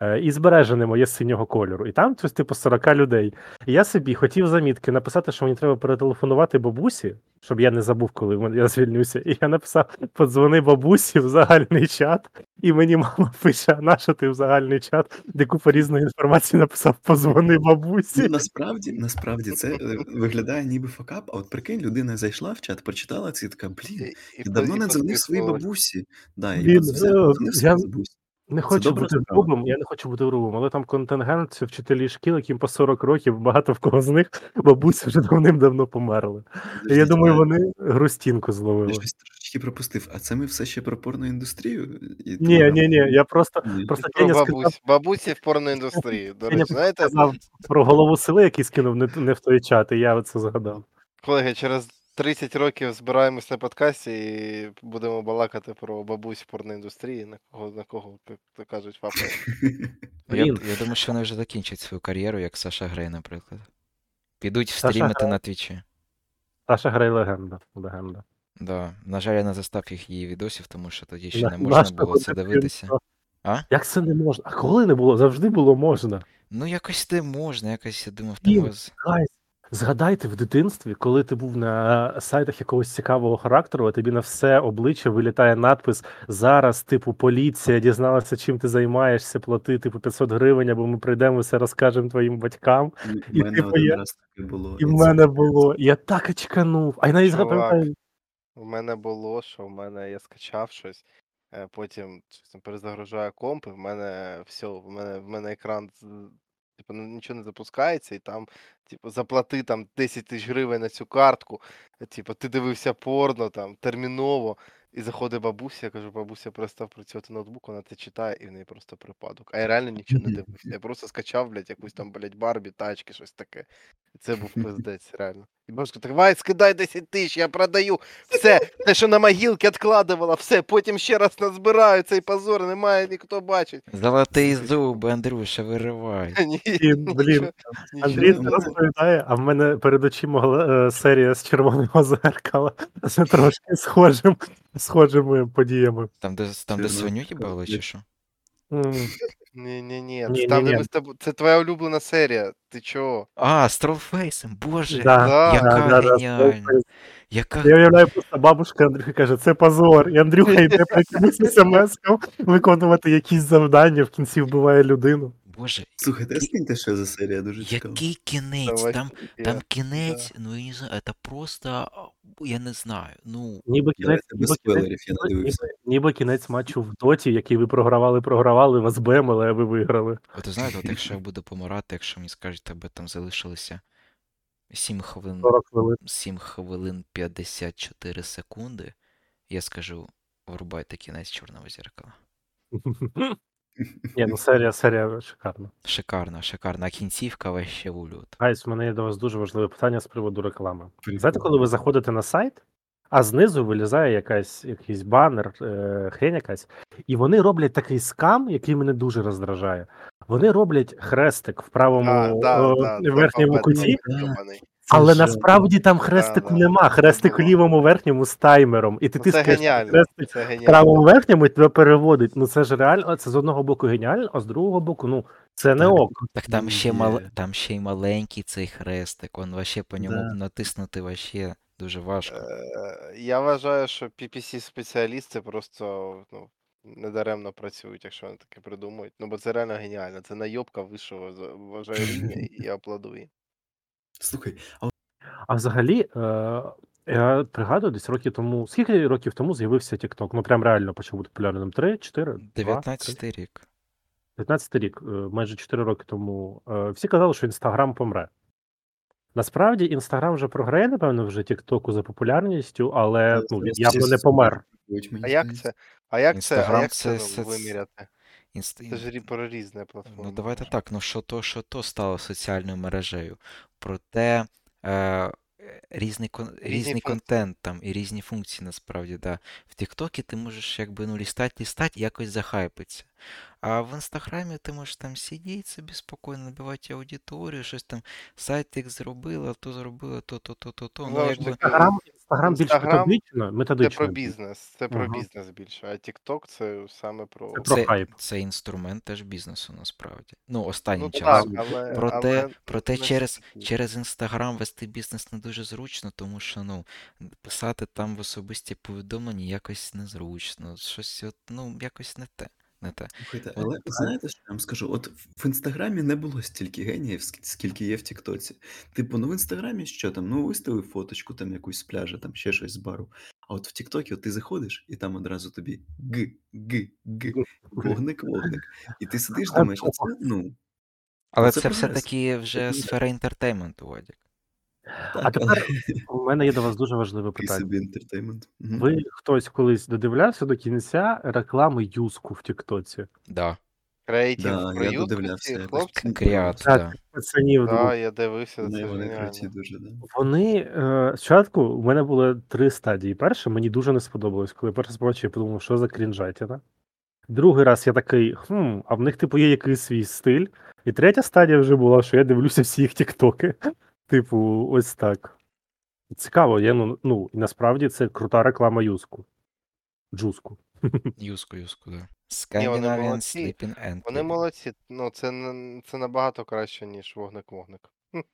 Е, І збережене моє синього кольору. І там щось типу 40 людей. І я собі хотів замітки написати, що мені треба перетелефонувати бабусі, щоб я не забув, коли я звільнюся. І я написав: подзвони бабусі в загальний чат. І мені мама пише: а на що ти в загальний чат, де купа різної інформації написав: подзвони бабусі. Ну, насправді, насправді це е, виглядає ніби факап, а от прикинь, людина зайшла в чат, прочитала це і така, блін, І- і давно і не дзвонив своїй бабусі. Да, подзвонив своїй я- бабусі. Не хочу бути грубим, я не хочу бути грубим, але там контингент це вчителі шкіл, яким по 40 років, багато в кого з них бабусі вже давним-давно померли. І я думаю, вони грустінку Я зловили. щось трошечки пропустив. А це ми все ще про порноіндустрію? І Ні, ні, ні, я просто Ні. просто Про Деня сказав. Бабусі в порноіндустрії. До речі, знаєте, сказав про голову сели, який скинув не, не в той чат, і я оце згадав. колеги, через 30 років збираємось на подкасті і будемо балакати про бабусь в порноіндустрії, на кого, на кого, то кажуть, фапає. я, Блін. я думаю, що вони вже закінчать свою кар'єру, як Саша Грей, наприклад. Підуть стрімити на твічі. Саша Грей легенда. легенда. Да. На жаль, я не застав їх її відосів, тому що тоді ще не можна було це дивитися. А? Як це не можна? А коли не було? Завжди було можна. Ну, якось те можна, якось я думав, з. guys, згадайте в дитинстві, коли ти був на сайтах якогось цікавого характеру, а тобі на все обличчя вилітає надпис Зараз, типу, поліція дізналася, чим ти займаєшся, плати типу 500 гривень, або ми прийдемо все розкажемо твоїм батькам. І мене типу я- раз таке було. І в це- мене було. Я так очканув. А я навіть згадаю. У мене було, що в мене я скачав щось, е, потім перезагружаю комп, і в мене все, в мене, в мене екран типу, ну, нічого не запускається, і там, типу, заплати там 10 тисяч гривень на цю картку. Типу, ти дивився порно там терміново. І заходить бабуся, я кажу, бабуся перестав працювати ноутбук, вона це читає, і в неї просто припадок. А я реально нічого не дивився. Я просто скачав, блядь, якусь там, блядь, Барбі, тачки, щось таке. Це був пиздець, реально. І бабушка так, Вай, скидай 10 тисяч, я продаю. Все, те, що на могилки відкладувала, все, потім ще раз назбираю цей позор, немає ніхто бачить. Золотий зуб, Андрюша, виривай. Ні, І, блін, нічого- Андрій не це розповідає, а в мене перед очима е, серія з червоного зеркала з трошки схожим, схожими подіями. Там, де, там, де свиню їбали, чи що? М, Ні, ні, ні. Ні, Там, ні, де ні. ми з тобою. Це твоя улюблена серія. Ти чого? А, з тролфейсом, боже, Да, яка да, да, да, геніальна. Яка Я уявляю, просто бабушка Андрюха каже, це позор. І Андрюха йде по якимось смс виконувати якісь завдання, в кінці вбиває людину. Боже, Слухайте, скиньте ще за серія, дуже цікаво. який кінець? Давай, Там, я- там кінець, ну я не знаю, це просто, я не знаю. Ну, Ніби кінець, Давайте без ніби кінець, спойлерів, я не ніби, дивився. ніби, ніби кінець матчу в доті, який ви програвали, програвали, вас бемили, а ви виграли. от ви знаєте, от якщо я буду помирати, якщо мені скажуть, тебе там залишилося 7 хвилин 40 хвилин. 7 хвилин 54 секунди, я скажу врубайте кінець чорного зеркала. Ні, ну серія, серія шикарна. Шикарно, шикарно. А кінцівка вообще улёт. Guys, у мене є до вас дуже важливе питання з приводу реклами. Прикол. Знаєте, коли ви заходите на сайт, а знизу вилізає якась, якийсь банер, е, хрень якась, і вони роблять такий скам, який мене дуже роздражає. Вони роблять хрестик в правому А, да, е, да, верхньому куті, йобаний. Але ж- насправді там хрестику да, нема. це Хрестик в було. лівому верхньому з таймером. І ти Ну, Це геніально. хрестик Це в геніально. правому верхньому і тебе переводить. Ну це ж реально, це з одного боку геніально, а з другого боку, ну це не Так. ок. Так там ще мал... там ще й маленький цей хрестик, он вообще по ньому Да. натиснути вообще дуже важко. Е, Я вважаю, що PPC-спеціалісти просто ну, недаремно працюють, якщо вони таке придумують. Ну, бо це реально геніально. Це найобка вищого за- вважаю рівня, і аплодую. Слухай, а А взагалі, е, я пригадую, десь років тому, скільки років тому з'явився TikTok? Ну прям реально почав бути популярним. 3, 4, 2, 19 рік. 19 рік, е, майже 4 роки тому. Е, Всі казали, що Інстаграм помре. Насправді, Інстаграм вже програє, напевно, вже TikTok за популярністю, але ну, він явно не помер. А як це? А як це, а Інстаграм як це, це- це- виміряти? Інст... Це ж про різне платформи. Ну, давайте так, ну що то, що то стало соціальною мережею. Проте е, різний, кон... різний контент там і різні функції насправді, да. В Тіктокі ти можеш якби ну лістать, лістать якось захайпитися. А в Інстаграмі ти можеш там сидіти собі спокійно, набивати аудиторію, щось там сайтик зробила, то зробила, то, то, то, то, то. Ну, якби... Інстаграм, Інстаграм більш Інстаграм методично, Це методично. про бізнес, це про Ага. бізнес більше, а TikTok це саме про. Це про Це, хайп. це інструмент теж бізнесу насправді. Ну, останнім Ну так, часом. але, Проте, але проте не через, через Інстаграм вести бізнес не дуже зручно, тому що ну, писати там в особисті повідомлення якось незручно. Щось, от, ну, якось не те. Не те. Слухайте, але знаєте, що я вам скажу? От в інстаграмі не було стільки геніїв, скільки є в Тіктоці. Типу, ну в інстаграмі що там? Ну, виставив фоточку там якусь з пляжа, там ще щось з бару. А от в Тіктокі ти заходиш, і там одразу тобі г, г, г, вогник, вогник. І ти сидиш, думаєш, а це ну. Але це це все-таки вже сфера інтертейменту, Вадік. А тепер але у мене є до вас дуже важливе питання. собі інтертеймент. Ви хтось колись додивлявся до кінця реклами Юску в Тіктоці? Да. Креатив Да, про я додивлявся хлопці. Кріат, Так. да. Пацанів Так, я дивився, це вони круті дуже, да. Вони е, спочатку у мене було три стадії. Перша мені дуже не сподобалось, коли перший раз побачив, я подумав, що за крінжатіна. Другий раз я такий, хм, а в них, типу, є якийсь свій стиль. І третя стадія вже була, що я дивлюся всі їх тіктоки. Типу, ось так. Цікаво, я, ну, ну, і насправді це крута реклама Юску. Джуску. Юску, юску, да. вони Scandinavian молодці. Sleeping Ant. Вони Club. молодці, ну це, це набагато краще, ніж вогник-вогник.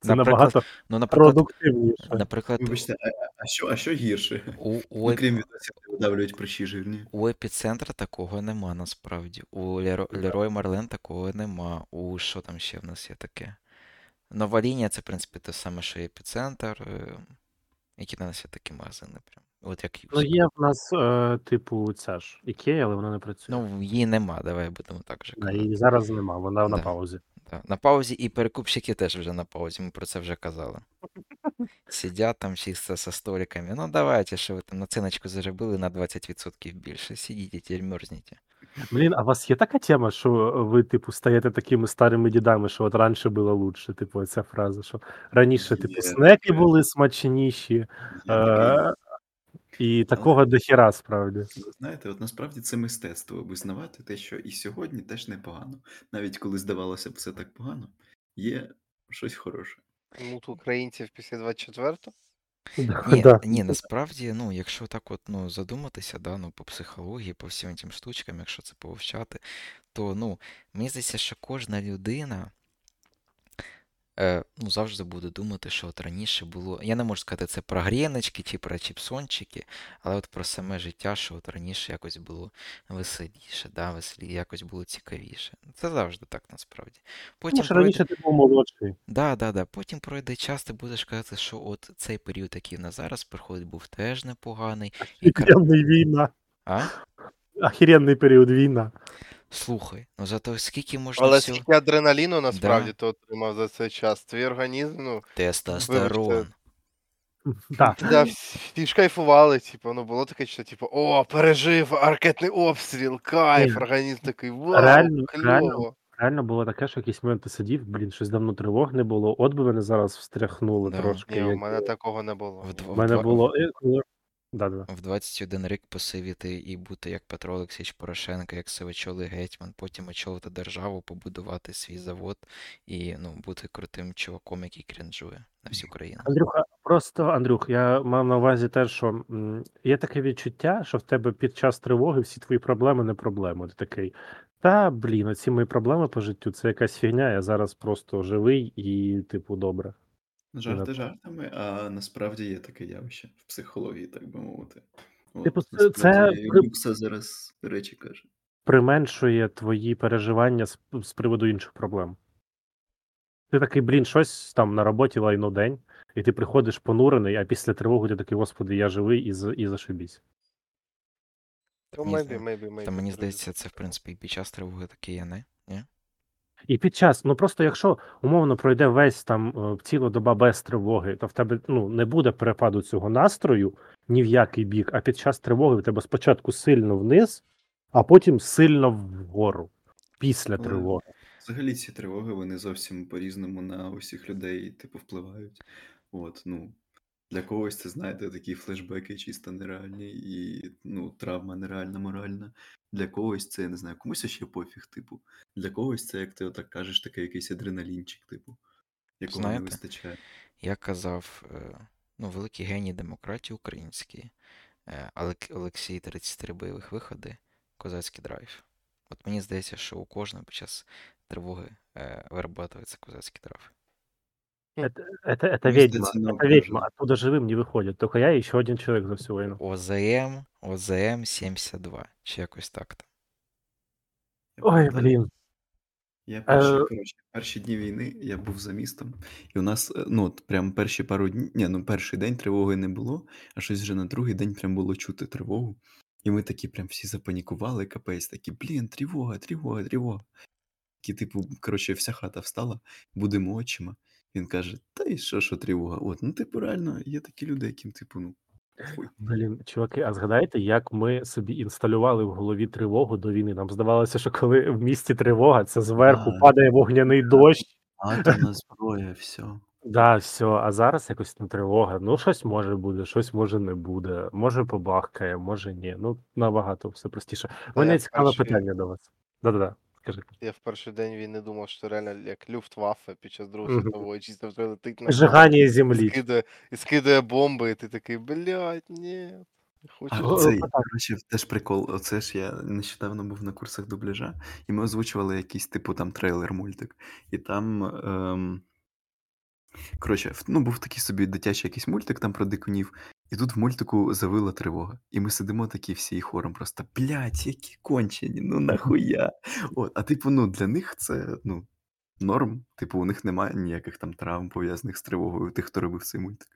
Це Наприклад, набагато Ну, наприклад, продуктивніше. наприклад, Вибачте, а, а, що, а що гірше? у, у, Ну, крім відосів, де видавлюють прищі жирні. У епіцентра такого нема насправді. У Леро... Лерой Марлен такого нема. У що там ще в нас є таке? Нова лінія це, в принципі, те саме, що і епіцентр. е, Які на нас є такі магазини. Прям. От як Ну, є в нас, е, типу, ця ж Ікея, але вона не працює. Ну, її нема, давай будемо так же Да, її зараз нема, вона на паузі. Да. На паузі і перекупщики теж вже на паузі, ми про це вже казали. Сидять там чисто со столиками. Ну давайте, що ви там націночку заробили на 20% більше. Сидіть мерзніть. Блін, а у вас є така тема, що ви, типу, стаєте такими старими дідами, що от раніше було лучше, типу, ця фраза, що раніше, типу, Є, снеки є. були смачніші, Є е- і такого дохіра справді. Ви Знаєте, от насправді це мистецтво визнавати те, що і сьогодні теж непогано. Навіть коли здавалося б все так погано, є щось хороше. Мут українців після 24-го. Ні, Да. ні, насправді, ну, якщо так от ну, задуматися, да, ну, по психології, по всім цим штучкам, якщо це повчати, то ну, мені здається, що кожна людина ну, завжди буде думати, що от раніше було. Я не можу сказати, це про гріночки чи про чіпсончики, але от про саме життя, що от раніше якось було веселіше, да, веселі, якось було цікавіше. Це завжди так насправді. Потім Тому що пройде- раніше ти був молодший. Да, да, да. Потім пройде час, ти будеш казати, що от цей період, який в нас зараз проходить, був теж непоганий. І кра- війна. А? Охеренний період війна. Слухай, ну зато скільки можна Але всього... скільки адреналіну насправді ти отримав за цей час. Твій організм, ну, Тестостерон. Да. Да, всі ж кайфували, типу, ну було таке, що типу, о, пережив ракетний обстріл, кайф, Ні. організм такий, вау, Реально- реально. кльово. Реально було таке, що якийсь момент ти сидів, блін, щось давно тривог не було. От би мене зараз встряхнуло Да. трошки. Ні, у як- мене такого не було. В ні. дво- У мене два- було. е, коли- Да-да. В 21 рік посивіти і бути як Петро Олексійович Порошенко, як сивочолий гетьман, потім очолити державу, побудувати свій завод і ну, бути крутим чуваком, який крінжує на всю країну. Андрюха, просто Андрюх, я мав на увазі те, що є таке відчуття, що в тебе під час тривоги всі твої проблеми не проблеми. Ти такий. Та блін, оці мої проблеми по життю це якась фігня. Я зараз просто живий і, типу, добре. Жарти так. жартами, а насправді є таке явище в психології, так би мовити. От, Типу, це- насправді, це при- Люкса зараз речі каже. Применшує твої переживання з, з приводу інших проблем. Ти такий, блін, щось там на роботі лайно день, і ти приходиш понурений, а після тривоги ти такий, господи, я живий і, і зашибісь. Ну, Мені maybe, зда- maybe, maybe. Та мені здається, це в принципі і під час тривоги таке є, не? Ні? І під час, ну просто якщо умовно пройде весь там е, ціла доба без тривоги, то в тебе ну не буде перепаду цього настрою ні в який бік, а під час тривоги в тебе спочатку сильно вниз, а потім сильно вгору після Але тривоги. Взагалі ці тривоги вони зовсім по-різному на усіх людей, типу, впливають. От, ну, для когось це, знаєте, такі флешбеки чисто нереальні, і ну, травма нереальна, моральна. Для когось це, я не знаю, комусь ще пофіг, типу. Для когось це, як ти отак кажеш, такий якийсь адреналінчик, типу, якого Знаєте, не вистачає. Я казав, е, ну, великий геній демократії український, е, Олек- Олексій 33 бойових виходи, козацький драйв. От мені здається, що у кожного під час тривоги е, вирабатується козацький драйв. Это, это, это Мені ведьма, здається, это наука ведьма, вже. оттуда живым не выходит. Только я и еще один человек за всю войну. ОЗМ, ОЗМ 72, чи якось так там. Я Ой, пам'ятаю, блін. Я перші, Е. коротше, перші дні війни я був за містом, і у нас, е, ну, от прям перші пару днів, ні, ну перший день тривоги не було, а щось вже на другий день прям було чути тривогу. І ми такі прям всі запанікували, капець, такі, блін, тривога, тривога, тривога. Такі, типу, коротше, вся хата встала, будемо очима. Він каже: Та і що, що тривога? От, ну, типу, реально, є такі люди, яким, типу, ну, хуй. Блін, чуваки, а згадайте, як ми собі інсталювали в голові тривогу до війни? Нам здавалося, що коли в місті тривога, це зверху Да. падає вогняний дощ. Атомна зброя, все. Да, все, а зараз якось не тривога. Ну, щось може буде, щось може не буде. Може побахкає, може ні. Ну, набагато все простіше. У мене цікаве перший- питання до вас. Да-да-да, скажи. Я в перший день війни думав, що реально як Люфтваффе під час Другої світової чисто вже летить на Жигання і землі. скидає, і скидає бомби, і ти такий, блядь, ні. Не хочу. Коротше, теж прикол. Оце ж я нещодавно був на курсах дубляжа, і ми озвучували якийсь типу там трейлер мультик. І там. Ем... Коротше, ну, був такий собі дитячий якийсь мультик там про дикунів, і тут в мультику завила тривога. І ми сидимо такі всі і хором просто блядь, які кончені, ну нахуя. От, а типу, ну для них це ну, норм. Типу, у них немає ніяких там травм пов'язаних з тривогою, тих, хто робив цей мультик.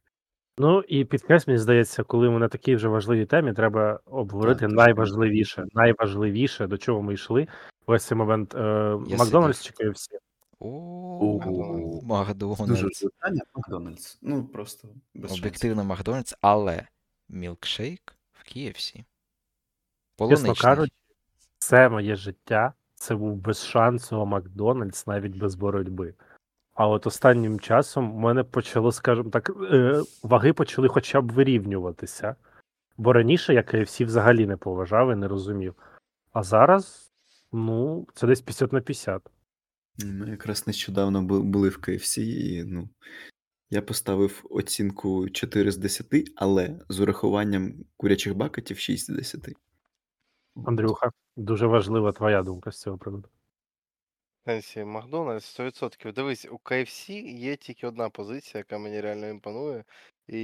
Ну і підкресль, мені здається, коли ми на такій вже важливій темі, треба обговорити Так, найважливіше. Найважливіше, до чого ми йшли. Ось цей момент. Е, Макдональдс чи KFC? О, Дуже Макдональдс. питання Макдональдс. Ну просто без. Об'єктивно Макдональдс, але мілкшейк в KFC. Чесно кажучи, це моє життя. Це був без шансу Макдональдс навіть без боротьби. А от останнім часом у мене почало, скажімо так, е, ваги почали хоча б вирівнюватися. Бо раніше я KFC взагалі не поважав і не розумів. А зараз, ну, це десь 50 на 50. Ми якраз нещодавно були в KFC, і ну, я поставив оцінку 4 з 10, але з урахуванням курячих бакетів 6 з 10. Андрюха, дуже важлива твоя думка з цього приводу. Макдональдс 100%. Дивись, у KFC є тільки одна позиція, яка мені реально імпонує, і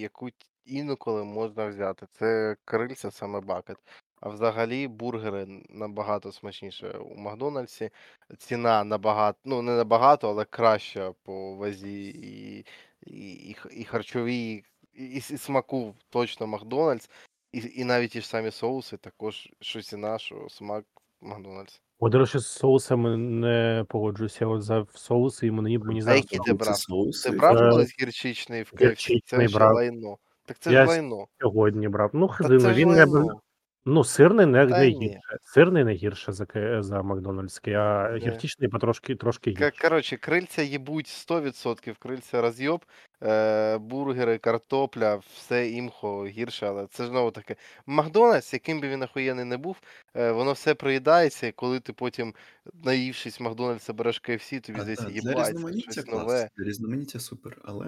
яку інколи можна взяти. Це крильця саме бакет. А взагалі бургери набагато смачніше у Макдональдсі. Ціна набагато, ну не набагато, але краща по вазі і, і, і, і харчовій, і, і, і смаку точно Макдональдс. І, і навіть ті ж самі соуси також, що ціна, що смак Макдональдс. О, до речі, з соусами не погоджуюся. От за соуси і мені, мені А зараз які ти брав? соуси. Ти брав колись гірчичний в KFC? Це брав. лайно. Так це Я ж лайно. сьогодні брав. Ну, ж він не лайно. Ну, сирний не, Та не ні. гірше. Сирний не гірше за, за Макдональдський, а Ні. гірчичний потрошки трошки гірше. Коротше, крильця їбуть 100%, крильця роз'єб, е, бургери, картопля, все IMHO гірше, але це ж знову таки. Макдональдс, яким би він охуєнний не був, е, воно все приїдається, і коли ти потім, наївшись Макдональдса, береш KFC, тобі А, здається, їбать, різноманіття щось клас. нове. Різноманіття супер, але.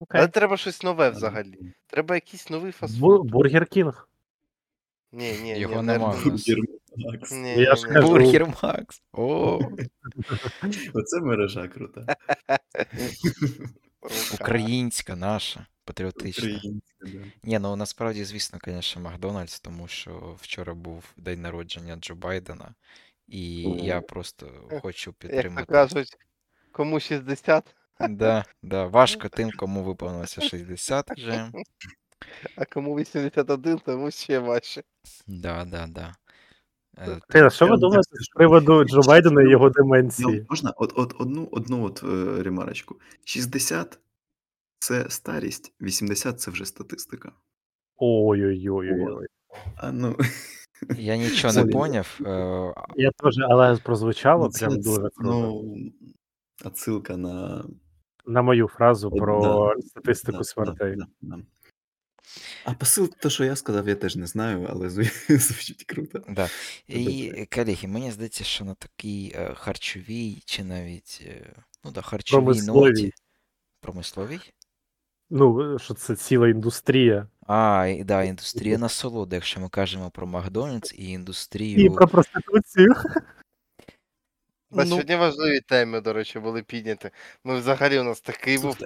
Окей. Але треба щось нове взагалі. Треба якийсь новий фастфуд. Бургер Кінг. Ні, ні, Його ні, не нема Бургер Макс. Ні, Я ж ні. кажу, Бургер Макс. О, Оце мережа крута. Українська наша, патріотична. Українська, да. Ні, ну насправді, звісно, звісно, Макдональдс, тому що вчора був день народження Джо Байдена, і я просто хочу Як то підтримати. кажуть, кому 60, Да, да, важко тим, кому виповнилося 60 вже. А кому 81, тому ще важче. Да, да, да. Е, Ти, що ви думаєте з приводу Джо Байдена і його деменції? Можна от, от одну, одну от е, ремарочку. 60 це старість, 80 це вже статистика. Ой-ой-ой. А ну, Я нічого не поняв. е, Я теж, але прозвучало ну, це, прям дуже круто. ну, отсилка на На мою фразу про да, статистику да, смертей. Да, да, да. А посил, то, що я сказав, я теж не знаю, але звучить круто. Да. І, колеги, мені здається, що на такій е, харчовій чи навіть е, ну, да, харчовій Промисловій. ноті. Промисловій? Ну, що це ціла індустрія. А, і, да, індустрія насолоди, якщо ми кажемо про Макдональдс і І індустрію. про проституцію. На Ну, сьогодні важливі теми, до речі, були підняті. Ми взагалі у нас такий був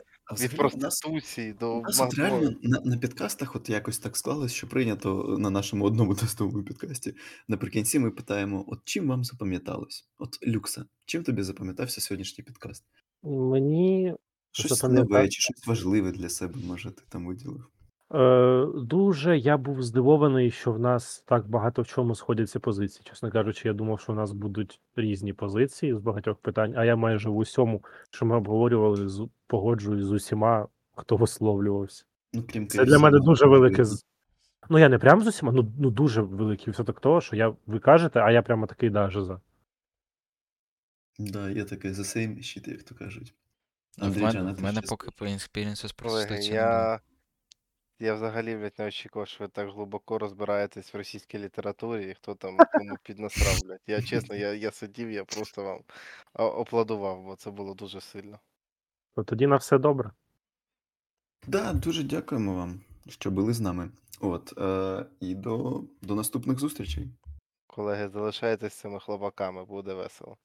від проституції до нас от реально на, на підкастах от якось так склалось, що прийнято на нашому одному тестовому підкасті. Наприкінці ми питаємо: от чим вам запам'яталось? От Люкса, чим тобі запам'ятався сьогоднішній підкаст? Мені Щось нове чи щось важливе для себе, може, ти там виділив? Е, дуже я був здивований, що в нас так багато в чому сходяться позиції. Чесно кажучи, я думав, що в нас будуть різні позиції з багатьох питань, а я майже в усьому, що ми обговорювали, з, погоджуюсь з усіма, хто висловлювався. Ну, крім Це для мене ну, дуже велике. Ну, я не прям з усіма, ну, ну дуже великий відсоток того, що я, ви кажете, а я прямо такий даже за. Да, є таке the same shit, як то кажуть. в мене, в мене поки по експіріенсу з Колеги, не я, я взагалі блядь, не очікував, що ви так глибоко розбираєтесь в російській літературі і хто там кому піднасрав, блядь. Я чесно, я, я сидів, я просто вам аплодував, бо це було дуже сильно. То тоді на все добре. Да, дуже дякуємо вам, що були з нами. От, е, і до, до наступних зустрічей. Колеги, залишайтесь цими хлопаками, буде весело.